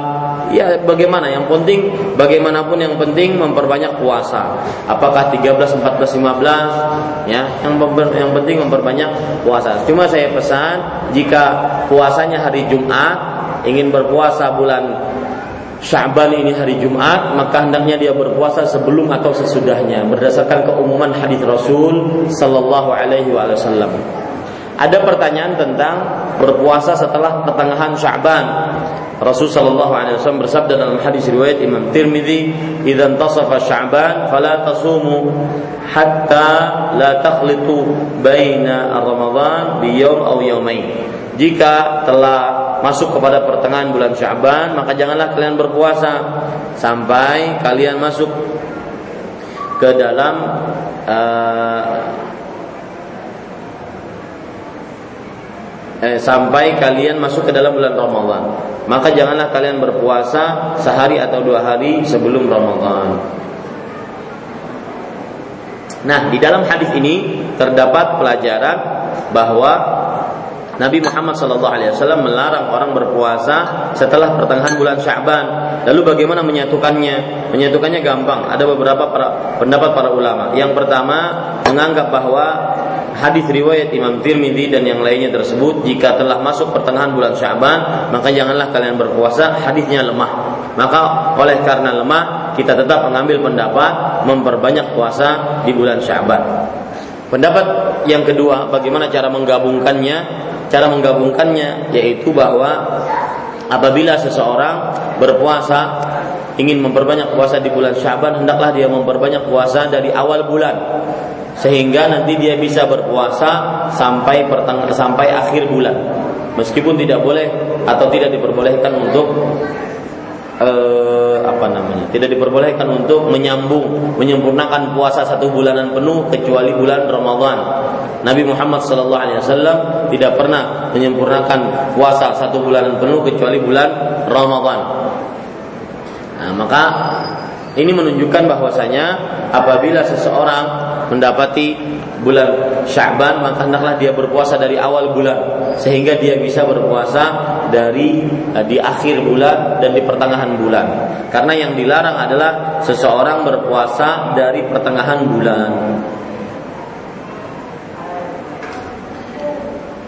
Ya bagaimana? Yang penting bagaimanapun yang penting memperbanyak puasa. Apakah 13, 14, 15? Ya, yang yang penting memperbanyak puasa. Cuma saya pesan jika puasanya hari Jumat ingin berpuasa bulan Sya'ban ini hari Jumat, maka hendaknya dia berpuasa sebelum atau sesudahnya berdasarkan keumuman hadis Rasul sallallahu alaihi wasallam. Ada pertanyaan tentang berpuasa setelah pertengahan Sya'ban. Rasul sallallahu alaihi wasallam bersabda dalam hadis riwayat Imam Tirmizi, "Idza intasafa Sya'ban fala tasumu hatta la takhlitu baina Ramadan bi yawm aw yawmain." Jika telah masuk kepada pertengahan bulan Syaban, maka janganlah kalian berpuasa sampai kalian masuk ke dalam uh, eh, sampai kalian masuk ke dalam bulan Ramadan. Maka janganlah kalian berpuasa sehari atau dua hari sebelum Ramadan. Nah, di dalam hadis ini terdapat pelajaran bahwa Nabi Muhammad SAW melarang orang berpuasa setelah pertengahan bulan Syaban. Lalu bagaimana menyatukannya? Menyatukannya gampang. Ada beberapa para, pendapat para ulama. Yang pertama menganggap bahwa hadis riwayat Imam Tirmidzi dan yang lainnya tersebut jika telah masuk pertengahan bulan Syaban maka janganlah kalian berpuasa hadisnya lemah maka oleh karena lemah kita tetap mengambil pendapat memperbanyak puasa di bulan Syaban pendapat yang kedua bagaimana cara menggabungkannya? Cara menggabungkannya yaitu bahwa apabila seseorang berpuasa ingin memperbanyak puasa di bulan Syaban hendaklah dia memperbanyak puasa dari awal bulan. Sehingga nanti dia bisa berpuasa sampai perteng sampai akhir bulan. Meskipun tidak boleh atau tidak diperbolehkan untuk eh, apa namanya tidak diperbolehkan untuk menyambung menyempurnakan puasa satu bulanan penuh kecuali bulan Ramadan. Nabi Muhammad SAW tidak pernah menyempurnakan puasa satu bulanan penuh kecuali bulan Ramadan. Nah, maka ini menunjukkan bahwasanya apabila seseorang mendapati bulan Sya'ban maka hendaklah dia berpuasa dari awal bulan sehingga dia bisa berpuasa dari uh, di akhir bulan dan di pertengahan bulan. Karena yang dilarang adalah seseorang berpuasa dari pertengahan bulan.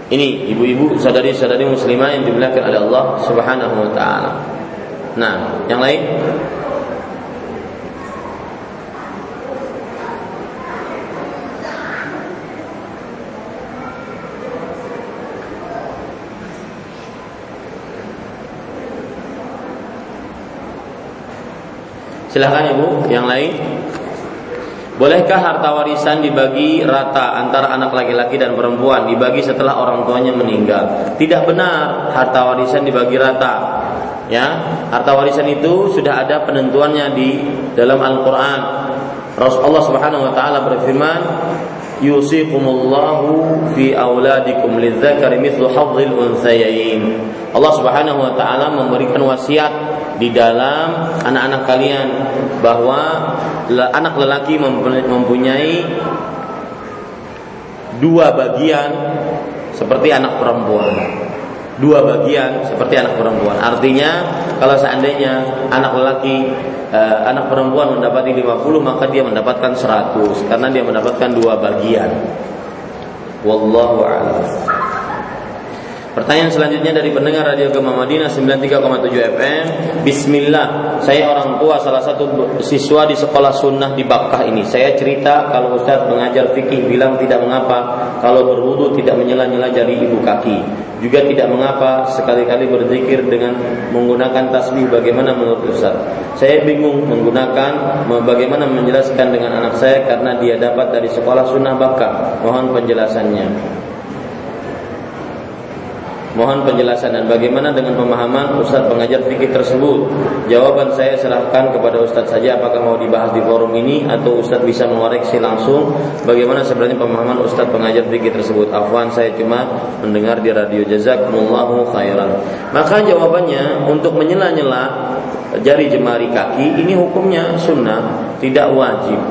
Ini ibu-ibu, saudari-saudari muslimah yang dimuliakan oleh Allah Subhanahu wa taala. Nah, yang lain Silahkan ibu, yang lain. Bolehkah harta warisan dibagi rata antara anak laki-laki dan perempuan dibagi setelah orang tuanya meninggal? Tidak benar harta warisan dibagi rata. Ya, harta warisan itu sudah ada penentuannya di dalam Al-Qur'an. Rasulullah Subhanahu wa taala berfirman, yusikumullahu fi auladikum lidzakari mithlu hadzil unsayain. Allah Subhanahu wa taala memberikan wasiat di dalam anak-anak kalian bahwa anak lelaki mempunyai dua bagian seperti anak perempuan dua bagian seperti anak perempuan. Artinya kalau seandainya anak lelaki eh, anak perempuan mendapati 50 maka dia mendapatkan 100 karena dia mendapatkan dua bagian. Wallahu a'lam. Pertanyaan selanjutnya dari pendengar Radio Gema Madinah 93,7 FM. Bismillah, saya orang tua salah satu siswa di sekolah sunnah di Bakkah ini. Saya cerita kalau Ustaz mengajar fikih bilang tidak mengapa kalau berwudu tidak menyela-nyela jari ibu kaki. Juga tidak mengapa sekali-kali berzikir dengan menggunakan tasbih bagaimana menurut Ustaz. Saya bingung menggunakan bagaimana menjelaskan dengan anak saya karena dia dapat dari sekolah sunnah Bakkah. Mohon penjelasannya. Mohon penjelasan dan bagaimana dengan pemahaman Ustaz pengajar fikih tersebut. Jawaban saya serahkan kepada Ustaz saja apakah mau dibahas di forum ini atau Ustaz bisa mengoreksi langsung bagaimana sebenarnya pemahaman Ustaz pengajar fikih tersebut. Afwan saya cuma mendengar di radio jazakumullahu khairan. Maka jawabannya untuk menyela-nyela jari jemari kaki ini hukumnya sunnah, tidak wajib.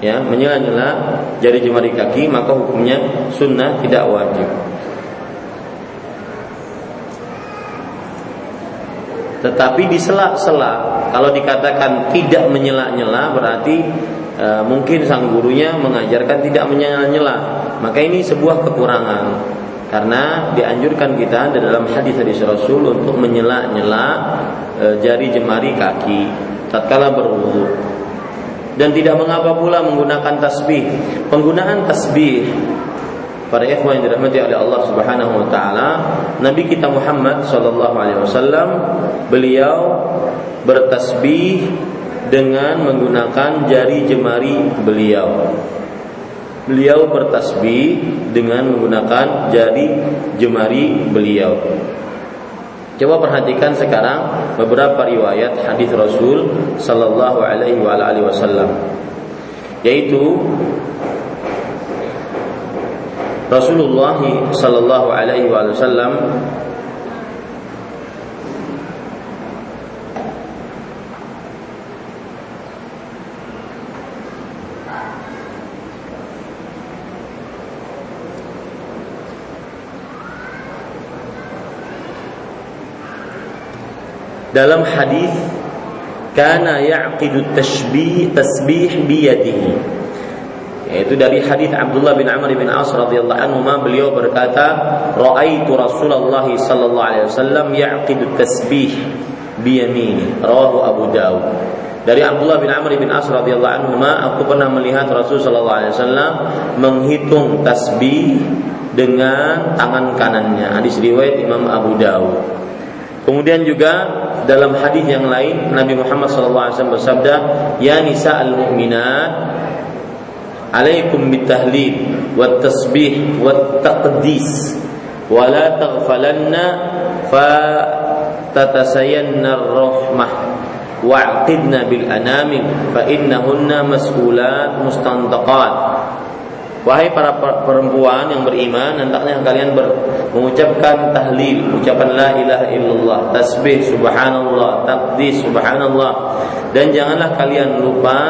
Ya, menyela-nyela jari jemari kaki maka hukumnya sunnah tidak wajib. Tetapi di sela-sela kalau dikatakan tidak menyela-nyela berarti e, mungkin sang gurunya mengajarkan tidak menyela-nyela. Maka ini sebuah kekurangan. Karena dianjurkan kita dalam hadis-hadis Rasul untuk menyela-nyela e, jari jemari kaki tatkala berwudu. Dan tidak mengapa pula menggunakan tasbih. Penggunaan tasbih para ikhwan yang dirahmati oleh Allah Subhanahu wa taala, Nabi kita Muhammad sallallahu alaihi wasallam beliau bertasbih dengan menggunakan jari jemari beliau beliau bertasbih dengan menggunakan jari jemari beliau. Coba perhatikan sekarang beberapa riwayat hadis Rasul sallallahu alaihi wasallam yaitu Rasulullah sallallahu alaihi wasallam dalam hadis kana yaqidu tashbih tasbih biyadihi yaitu dari hadis Abdullah bin Amr bin As radhiyallahu anhu beliau berkata raaitu Rasulullah sallallahu alaihi wasallam yaqidu tasbih biyamini. Rawahu Abu Dawud. Dari Abdullah bin Amr bin As radhiyallahu anhu aku pernah melihat Rasul sallallahu alaihi wasallam menghitung tasbih dengan tangan kanannya. Hadis riwayat Imam Abu Dawud. Kemudian juga dalam hadis yang lain Nabi Muhammad SAW bersabda, "Ya nisa al-mu'minat, alaikum bitahlil wat tasbih wat taqdis. Wa la taghfalanna fa tatasayanna ar-rahmah. Wa'qidna bil anamim fa innahunna mas'ulat mustantaqat. Wahai para perempuan yang beriman, hendaknya kalian ber, mengucapkan tahlil, ucapan la ilaha illallah, tasbih subhanallah, takdis subhanallah. Dan janganlah kalian lupa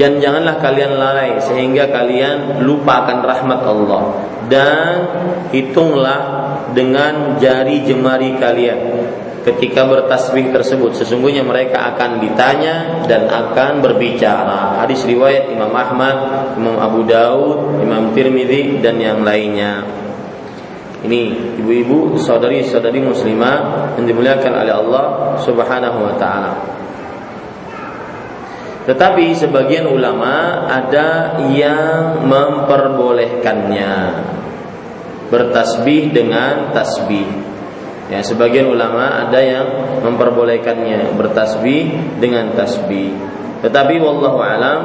dan janganlah kalian lalai sehingga kalian lupakan rahmat Allah. Dan hitunglah dengan jari jemari kalian. Ketika bertasbih tersebut sesungguhnya mereka akan ditanya dan akan berbicara. Hadis riwayat Imam Ahmad Imam Abu Daud Imam Tirmidzi dan yang lainnya. Ini ibu-ibu saudari-saudari muslimah yang dimuliakan oleh Allah Subhanahu wa taala tetapi sebagian ulama ada yang memperbolehkannya bertasbih dengan tasbih Ya, sebagian ulama ada yang memperbolehkannya bertasbih dengan tasbih. Tetapi wallahu alam,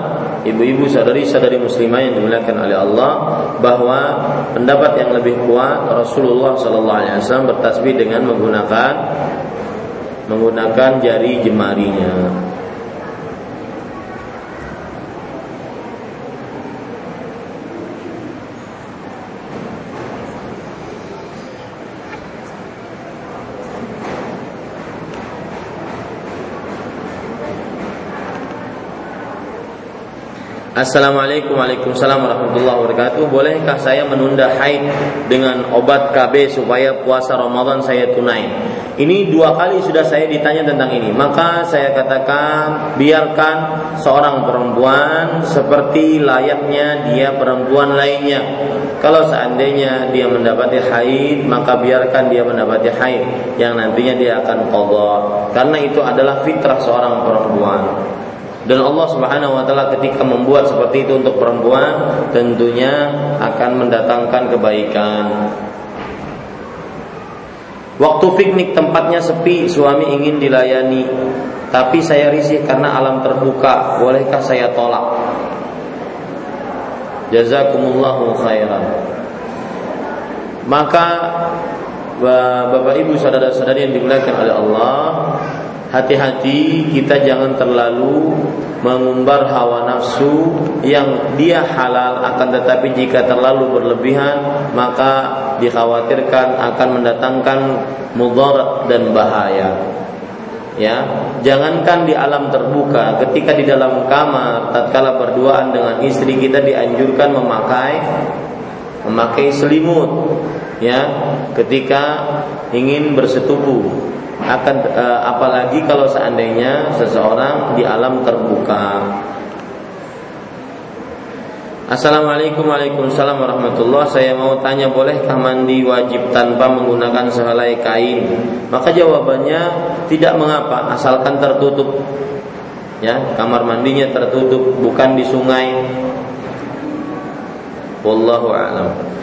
ibu-ibu saudari-saudari muslimah yang dimuliakan oleh Allah bahwa pendapat yang lebih kuat Rasulullah sallallahu alaihi wasallam bertasbih dengan menggunakan menggunakan jari jemarinya. Assalamualaikum Waalaikumsalam warahmatullahi wabarakatuh. Bolehkah saya menunda haid dengan obat KB supaya puasa Ramadan saya tunai? Ini dua kali sudah saya ditanya tentang ini. Maka saya katakan biarkan seorang perempuan seperti layaknya dia perempuan lainnya. Kalau seandainya dia mendapati haid Maka biarkan dia mendapati haid Yang nantinya dia akan kodok Karena itu adalah fitrah seorang perempuan dan Allah Subhanahu wa taala ketika membuat seperti itu untuk perempuan tentunya akan mendatangkan kebaikan. Waktu piknik tempatnya sepi, suami ingin dilayani, tapi saya risih karena alam terbuka. Bolehkah saya tolak? Jazakumullahu khairan. Maka Bapak Ibu saudara-saudari yang dimuliakan oleh Allah, hati-hati kita jangan terlalu mengumbar hawa nafsu yang dia halal akan tetapi jika terlalu berlebihan maka dikhawatirkan akan mendatangkan mudarat dan bahaya. Ya jangankan di alam terbuka ketika di dalam kamar tatkala berduaan dengan istri kita dianjurkan memakai memakai selimut. Ya ketika ingin bersetubuh akan uh, apalagi kalau seandainya seseorang di alam terbuka. Assalamualaikum Waalaikumsalam warahmatullahi Saya mau tanya bolehkah mandi wajib tanpa menggunakan sehelai kain? Maka jawabannya tidak mengapa asalkan tertutup. Ya, kamar mandinya tertutup bukan di sungai. Wallahu a'lam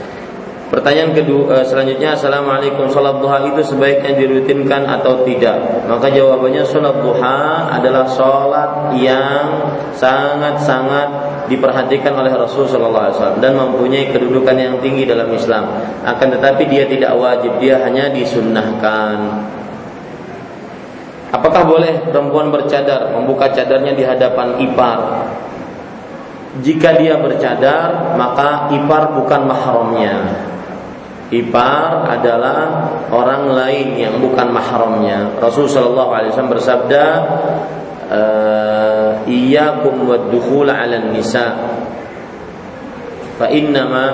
Pertanyaan kedua eh, selanjutnya Assalamualaikum Salat duha itu sebaiknya dirutinkan atau tidak Maka jawabannya Salat duha adalah salat yang sangat-sangat diperhatikan oleh Rasul Sallallahu Alaihi Wasallam dan mempunyai kedudukan yang tinggi dalam Islam. Akan tetapi dia tidak wajib, dia hanya disunnahkan. Apakah boleh perempuan bercadar membuka cadarnya di hadapan ipar? Jika dia bercadar, maka ipar bukan mahramnya. Ipar adalah orang lain yang bukan mahramnya. Rasulullah Wasallam bersabda, iyyakum wad-dukhul 'ala nisa fa innama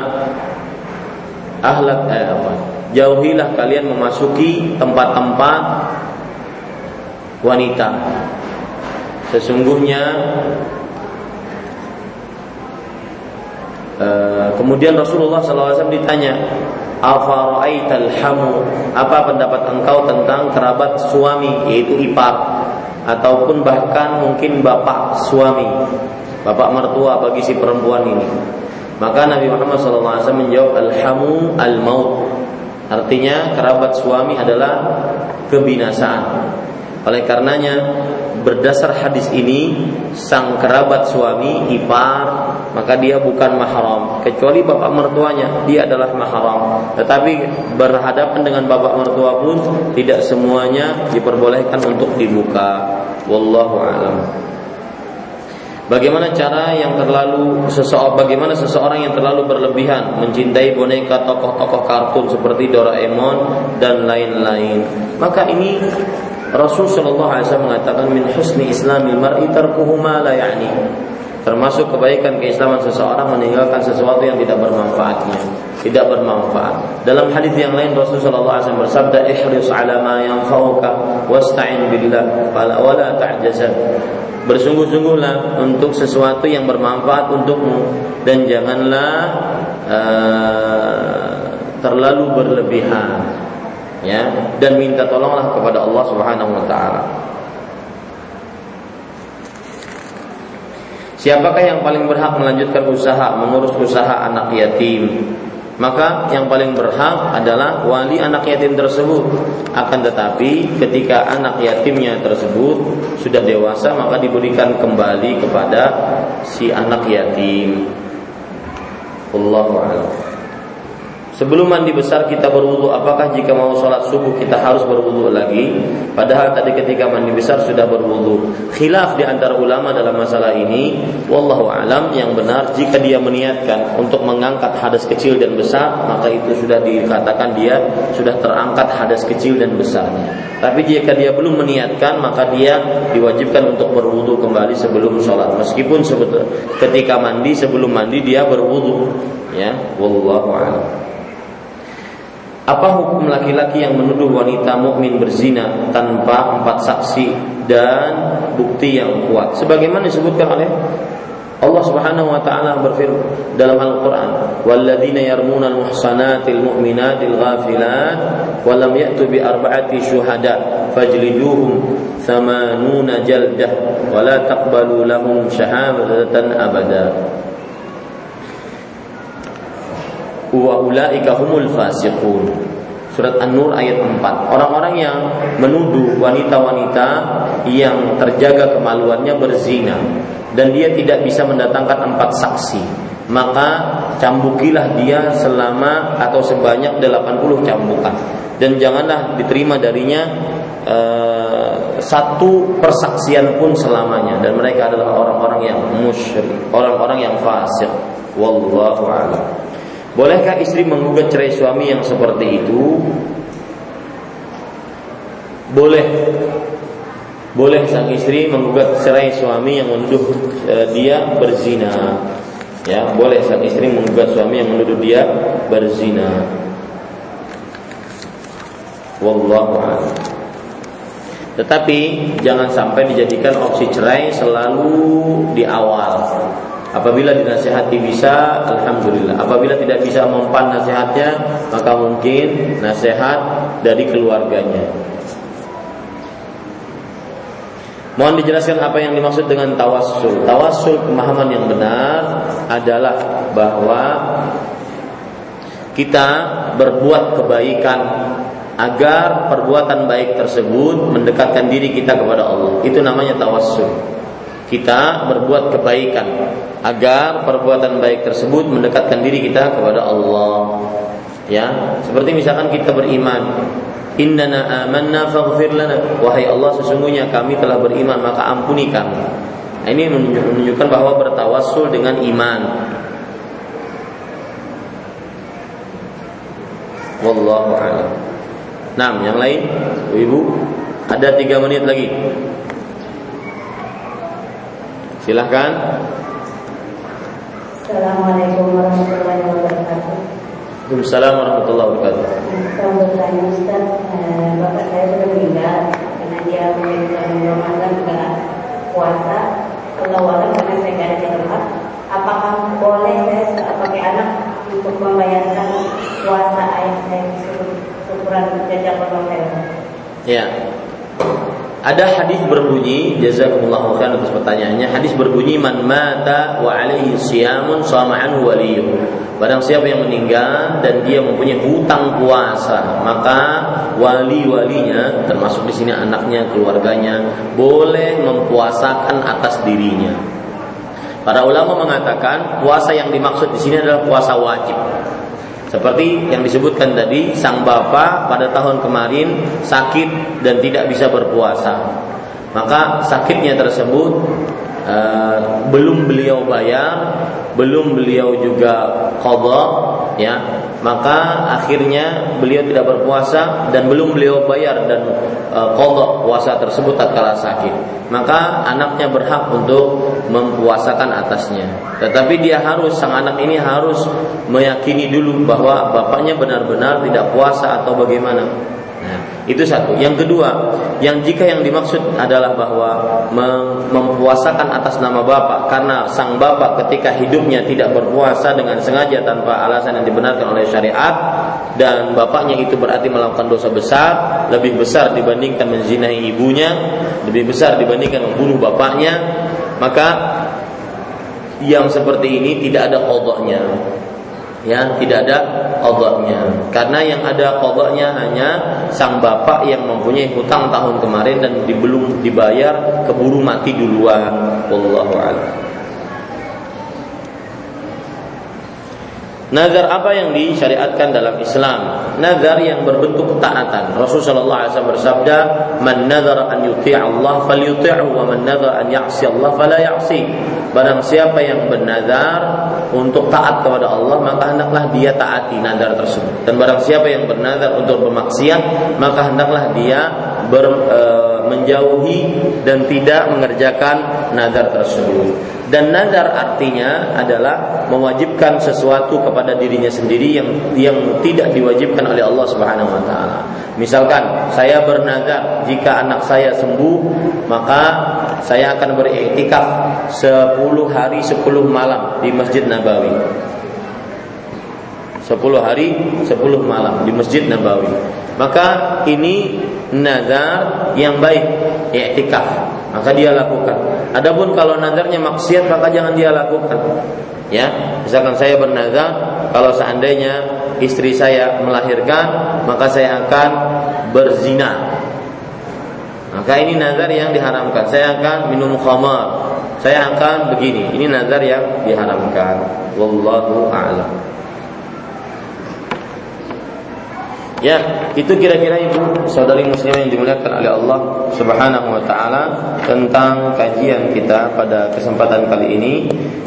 ahlak eh, apa? Jauhilah kalian memasuki tempat-tempat wanita. Sesungguhnya uh, kemudian Rasulullah SAW ditanya, Afara'aital hamu. Apa pendapat engkau tentang kerabat suami Yaitu ipar? Ataupun bahkan mungkin bapak suami Bapak mertua bagi si perempuan ini. Maka Nabi Muhammad SAW menjawab Alhamu al-maut. Artinya kerabat suami adalah kebinasaan. Oleh karenanya berdasar hadis ini sang kerabat suami ipar maka dia bukan mahram. Kecuali bapak mertuanya dia adalah mahram. Tetapi berhadapan dengan bapak mertua pun tidak semuanya diperbolehkan untuk dibuka. Wallahu alam. Bagaimana cara yang terlalu seseorang bagaimana seseorang yang terlalu berlebihan mencintai boneka tokoh-tokoh kartun seperti Doraemon dan lain-lain. Maka ini Rasul Shallallahu Alaihi Wasallam mengatakan min husni Islamil mar'i tarkuhu ma la ya'ni. Termasuk kebaikan keislaman seseorang meninggalkan sesuatu yang tidak bermanfaatnya, tidak bermanfaat. Dalam hadis yang lain Rasul Shallallahu Alaihi Wasallam bersabda, "Ihris ala ma yanfa'uka wasta'in billah fala wala ta'jazan." Bersungguh-sungguhlah untuk sesuatu yang bermanfaat untukmu dan janganlah uh, terlalu berlebihan ya dan minta tolonglah kepada Allah Subhanahu wa taala. Siapakah yang paling berhak melanjutkan usaha mengurus usaha anak yatim? Maka yang paling berhak adalah wali anak yatim tersebut. Akan tetapi ketika anak yatimnya tersebut sudah dewasa maka diberikan kembali kepada si anak yatim. Allahu a'lam. Sebelum mandi besar kita berwudu, apakah jika mau sholat subuh kita harus berwudu lagi? Padahal tadi ketika mandi besar sudah berwudu. Khilaf di antara ulama dalam masalah ini, wallahu alam yang benar jika dia meniatkan untuk mengangkat hadas kecil dan besar, maka itu sudah dikatakan dia sudah terangkat hadas kecil dan besarnya. Tapi jika dia belum meniatkan, maka dia diwajibkan untuk berwudu kembali sebelum sholat. Meskipun sebetulnya ketika mandi sebelum mandi dia berwudu, ya, wallahu alam. Apa hukum laki-laki yang menuduh wanita mukmin berzina tanpa empat saksi dan bukti yang kuat? Sebagaimana disebutkan oleh Allah Subhanahu wa taala berfirman dalam Al-Qur'an, "Walladzina yarmuna al-muhsanatil mu'minatil ghafilat wa lam ya'tu bi arba'ati syuhada fajliduhum thamanuna jaldah wa la taqbalu lahum syahadatan abada." Wa ulaika humul fasiqun. Surat An-Nur ayat 4. Orang-orang yang menuduh wanita-wanita yang terjaga kemaluannya berzina dan dia tidak bisa mendatangkan empat saksi, maka cambukilah dia selama atau sebanyak 80 cambukan dan janganlah diterima darinya uh, satu persaksian pun selamanya dan mereka adalah orang-orang yang musyrik, orang-orang yang fasik. Wallahu a'lam. Bolehkah istri menggugat cerai suami yang seperti itu? Boleh. Boleh sang istri menggugat cerai suami yang menuduh e, dia berzina. Ya, boleh sang istri menggugat suami yang menuduh dia berzina. Wallahu a'lam. Tetapi jangan sampai dijadikan opsi cerai selalu di awal Apabila dinasihati bisa, alhamdulillah. Apabila tidak bisa mempan nasihatnya, maka mungkin nasihat dari keluarganya. Mohon dijelaskan apa yang dimaksud dengan tawassul. Tawassul pemahaman yang benar adalah bahwa kita berbuat kebaikan agar perbuatan baik tersebut mendekatkan diri kita kepada Allah. Itu namanya tawassul kita berbuat kebaikan agar perbuatan baik tersebut mendekatkan diri kita kepada Allah. Ya, seperti misalkan kita beriman, Innana amanna faghfir lana. Wahai Allah, sesungguhnya kami telah beriman, maka ampuni kami. Nah, ini menunjukkan bahwa bertawassul dengan iman. Wallahu a'lam. Nah, yang lain, Ibu, ada tiga menit lagi. Silahkan. Assalamualaikum warahmatullahi wabarakatuh. Waalaikumsalam warahmatullahi wabarakatuh. Saya bertanya Ustaz, eh, bapak saya sudah meninggal karena dia menjadi Ramadan enggak puasa. Kalau walau karena saya nggak ada di tempat, apakah boleh saya sebagai anak untuk membayarkan puasa ayah saya ukuran jajak saya? Ya, ada hadis berbunyi jazakumullahu khairan atas pertanyaannya. Hadis berbunyi man mata wa alaihi siyamun sama anhu waliyuh. Barang siapa yang meninggal dan dia mempunyai hutang puasa, maka wali-walinya termasuk di sini anaknya, keluarganya boleh mempuasakan atas dirinya. Para ulama mengatakan puasa yang dimaksud di sini adalah puasa wajib. Seperti yang disebutkan tadi, sang bapak pada tahun kemarin sakit dan tidak bisa berpuasa. Maka sakitnya tersebut uh, belum beliau bayar, belum beliau juga qadha, ya. Maka akhirnya beliau tidak berpuasa dan belum beliau bayar dan qadha puasa tersebut tatkala sakit. Maka anaknya berhak untuk mempuasakan atasnya. Tetapi dia harus sang anak ini harus meyakini dulu bahwa bapaknya benar-benar tidak puasa atau bagaimana. Nah, itu satu. Yang kedua, yang jika yang dimaksud adalah bahwa mempuasakan atas nama bapak karena sang bapak ketika hidupnya tidak berpuasa dengan sengaja tanpa alasan yang dibenarkan oleh syariat dan bapaknya itu berarti melakukan dosa besar, lebih besar dibandingkan menzinahi ibunya, lebih besar dibandingkan membunuh bapaknya, maka yang seperti ini tidak ada kodoknya ya tidak ada qadanya karena yang ada qadanya hanya sang bapak yang mempunyai hutang tahun kemarin dan belum dibayar keburu mati duluan. Wallahu a'lam Nazar apa yang disyariatkan dalam Islam? Nazar yang berbentuk taatan. Rasulullah SAW bersabda, "Man nazar an yuti' Allah falyuti'hu wa man nazar an ya'si Allah fala ya'si." Barang siapa yang bernazar untuk taat kepada Allah, maka hendaklah dia taati nazar tersebut. Dan barang siapa yang bernazar untuk bermaksiat, maka hendaklah dia ber, e, menjauhi dan tidak mengerjakan nazar tersebut. Dan nazar artinya adalah mewajibkan sesuatu kepada dirinya sendiri yang yang tidak diwajibkan oleh Allah Subhanahu wa taala. Misalkan saya bernazar jika anak saya sembuh, maka saya akan beriktikaf 10 hari 10 malam di Masjid Nabawi. 10 hari 10 malam di Masjid Nabawi. Maka ini nazar yang baik, i'tikaf. Maka dia lakukan. Adapun kalau nazarnya maksiat maka jangan dia lakukan. Ya, misalkan saya bernazar kalau seandainya istri saya melahirkan, maka saya akan berzina. Maka ini nazar yang diharamkan. Saya akan minum khamar. Saya akan begini. Ini nazar yang diharamkan. Wallahu a'lam. Ya, itu kira-kira ibu saudari muslim yang dimuliakan oleh Allah Subhanahu wa taala tentang kajian kita pada kesempatan kali ini.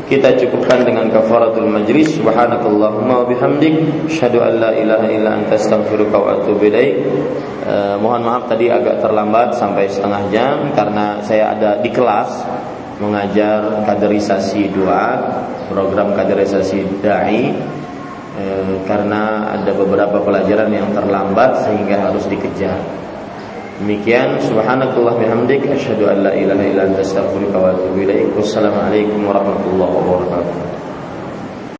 Kita cukupkan dengan kafaratul majlis. Subhanakallahumma wa bihamdik, asyhadu an la ilaha illa anta astaghfiruka wa atubu ilaik. Eh, mohon maaf tadi agak terlambat sampai setengah jam karena saya ada di kelas mengajar kaderisasi doa, program kaderisasi dai e, karena ada beberapa pelajaran yang terlambat sehingga harus dikejar. Demikian subhanakallah bihamdik asyhadu an la ilaha illa anta astaghfiruka wa atubu ilaik. Wassalamualaikum warahmatullahi wabarakatuh.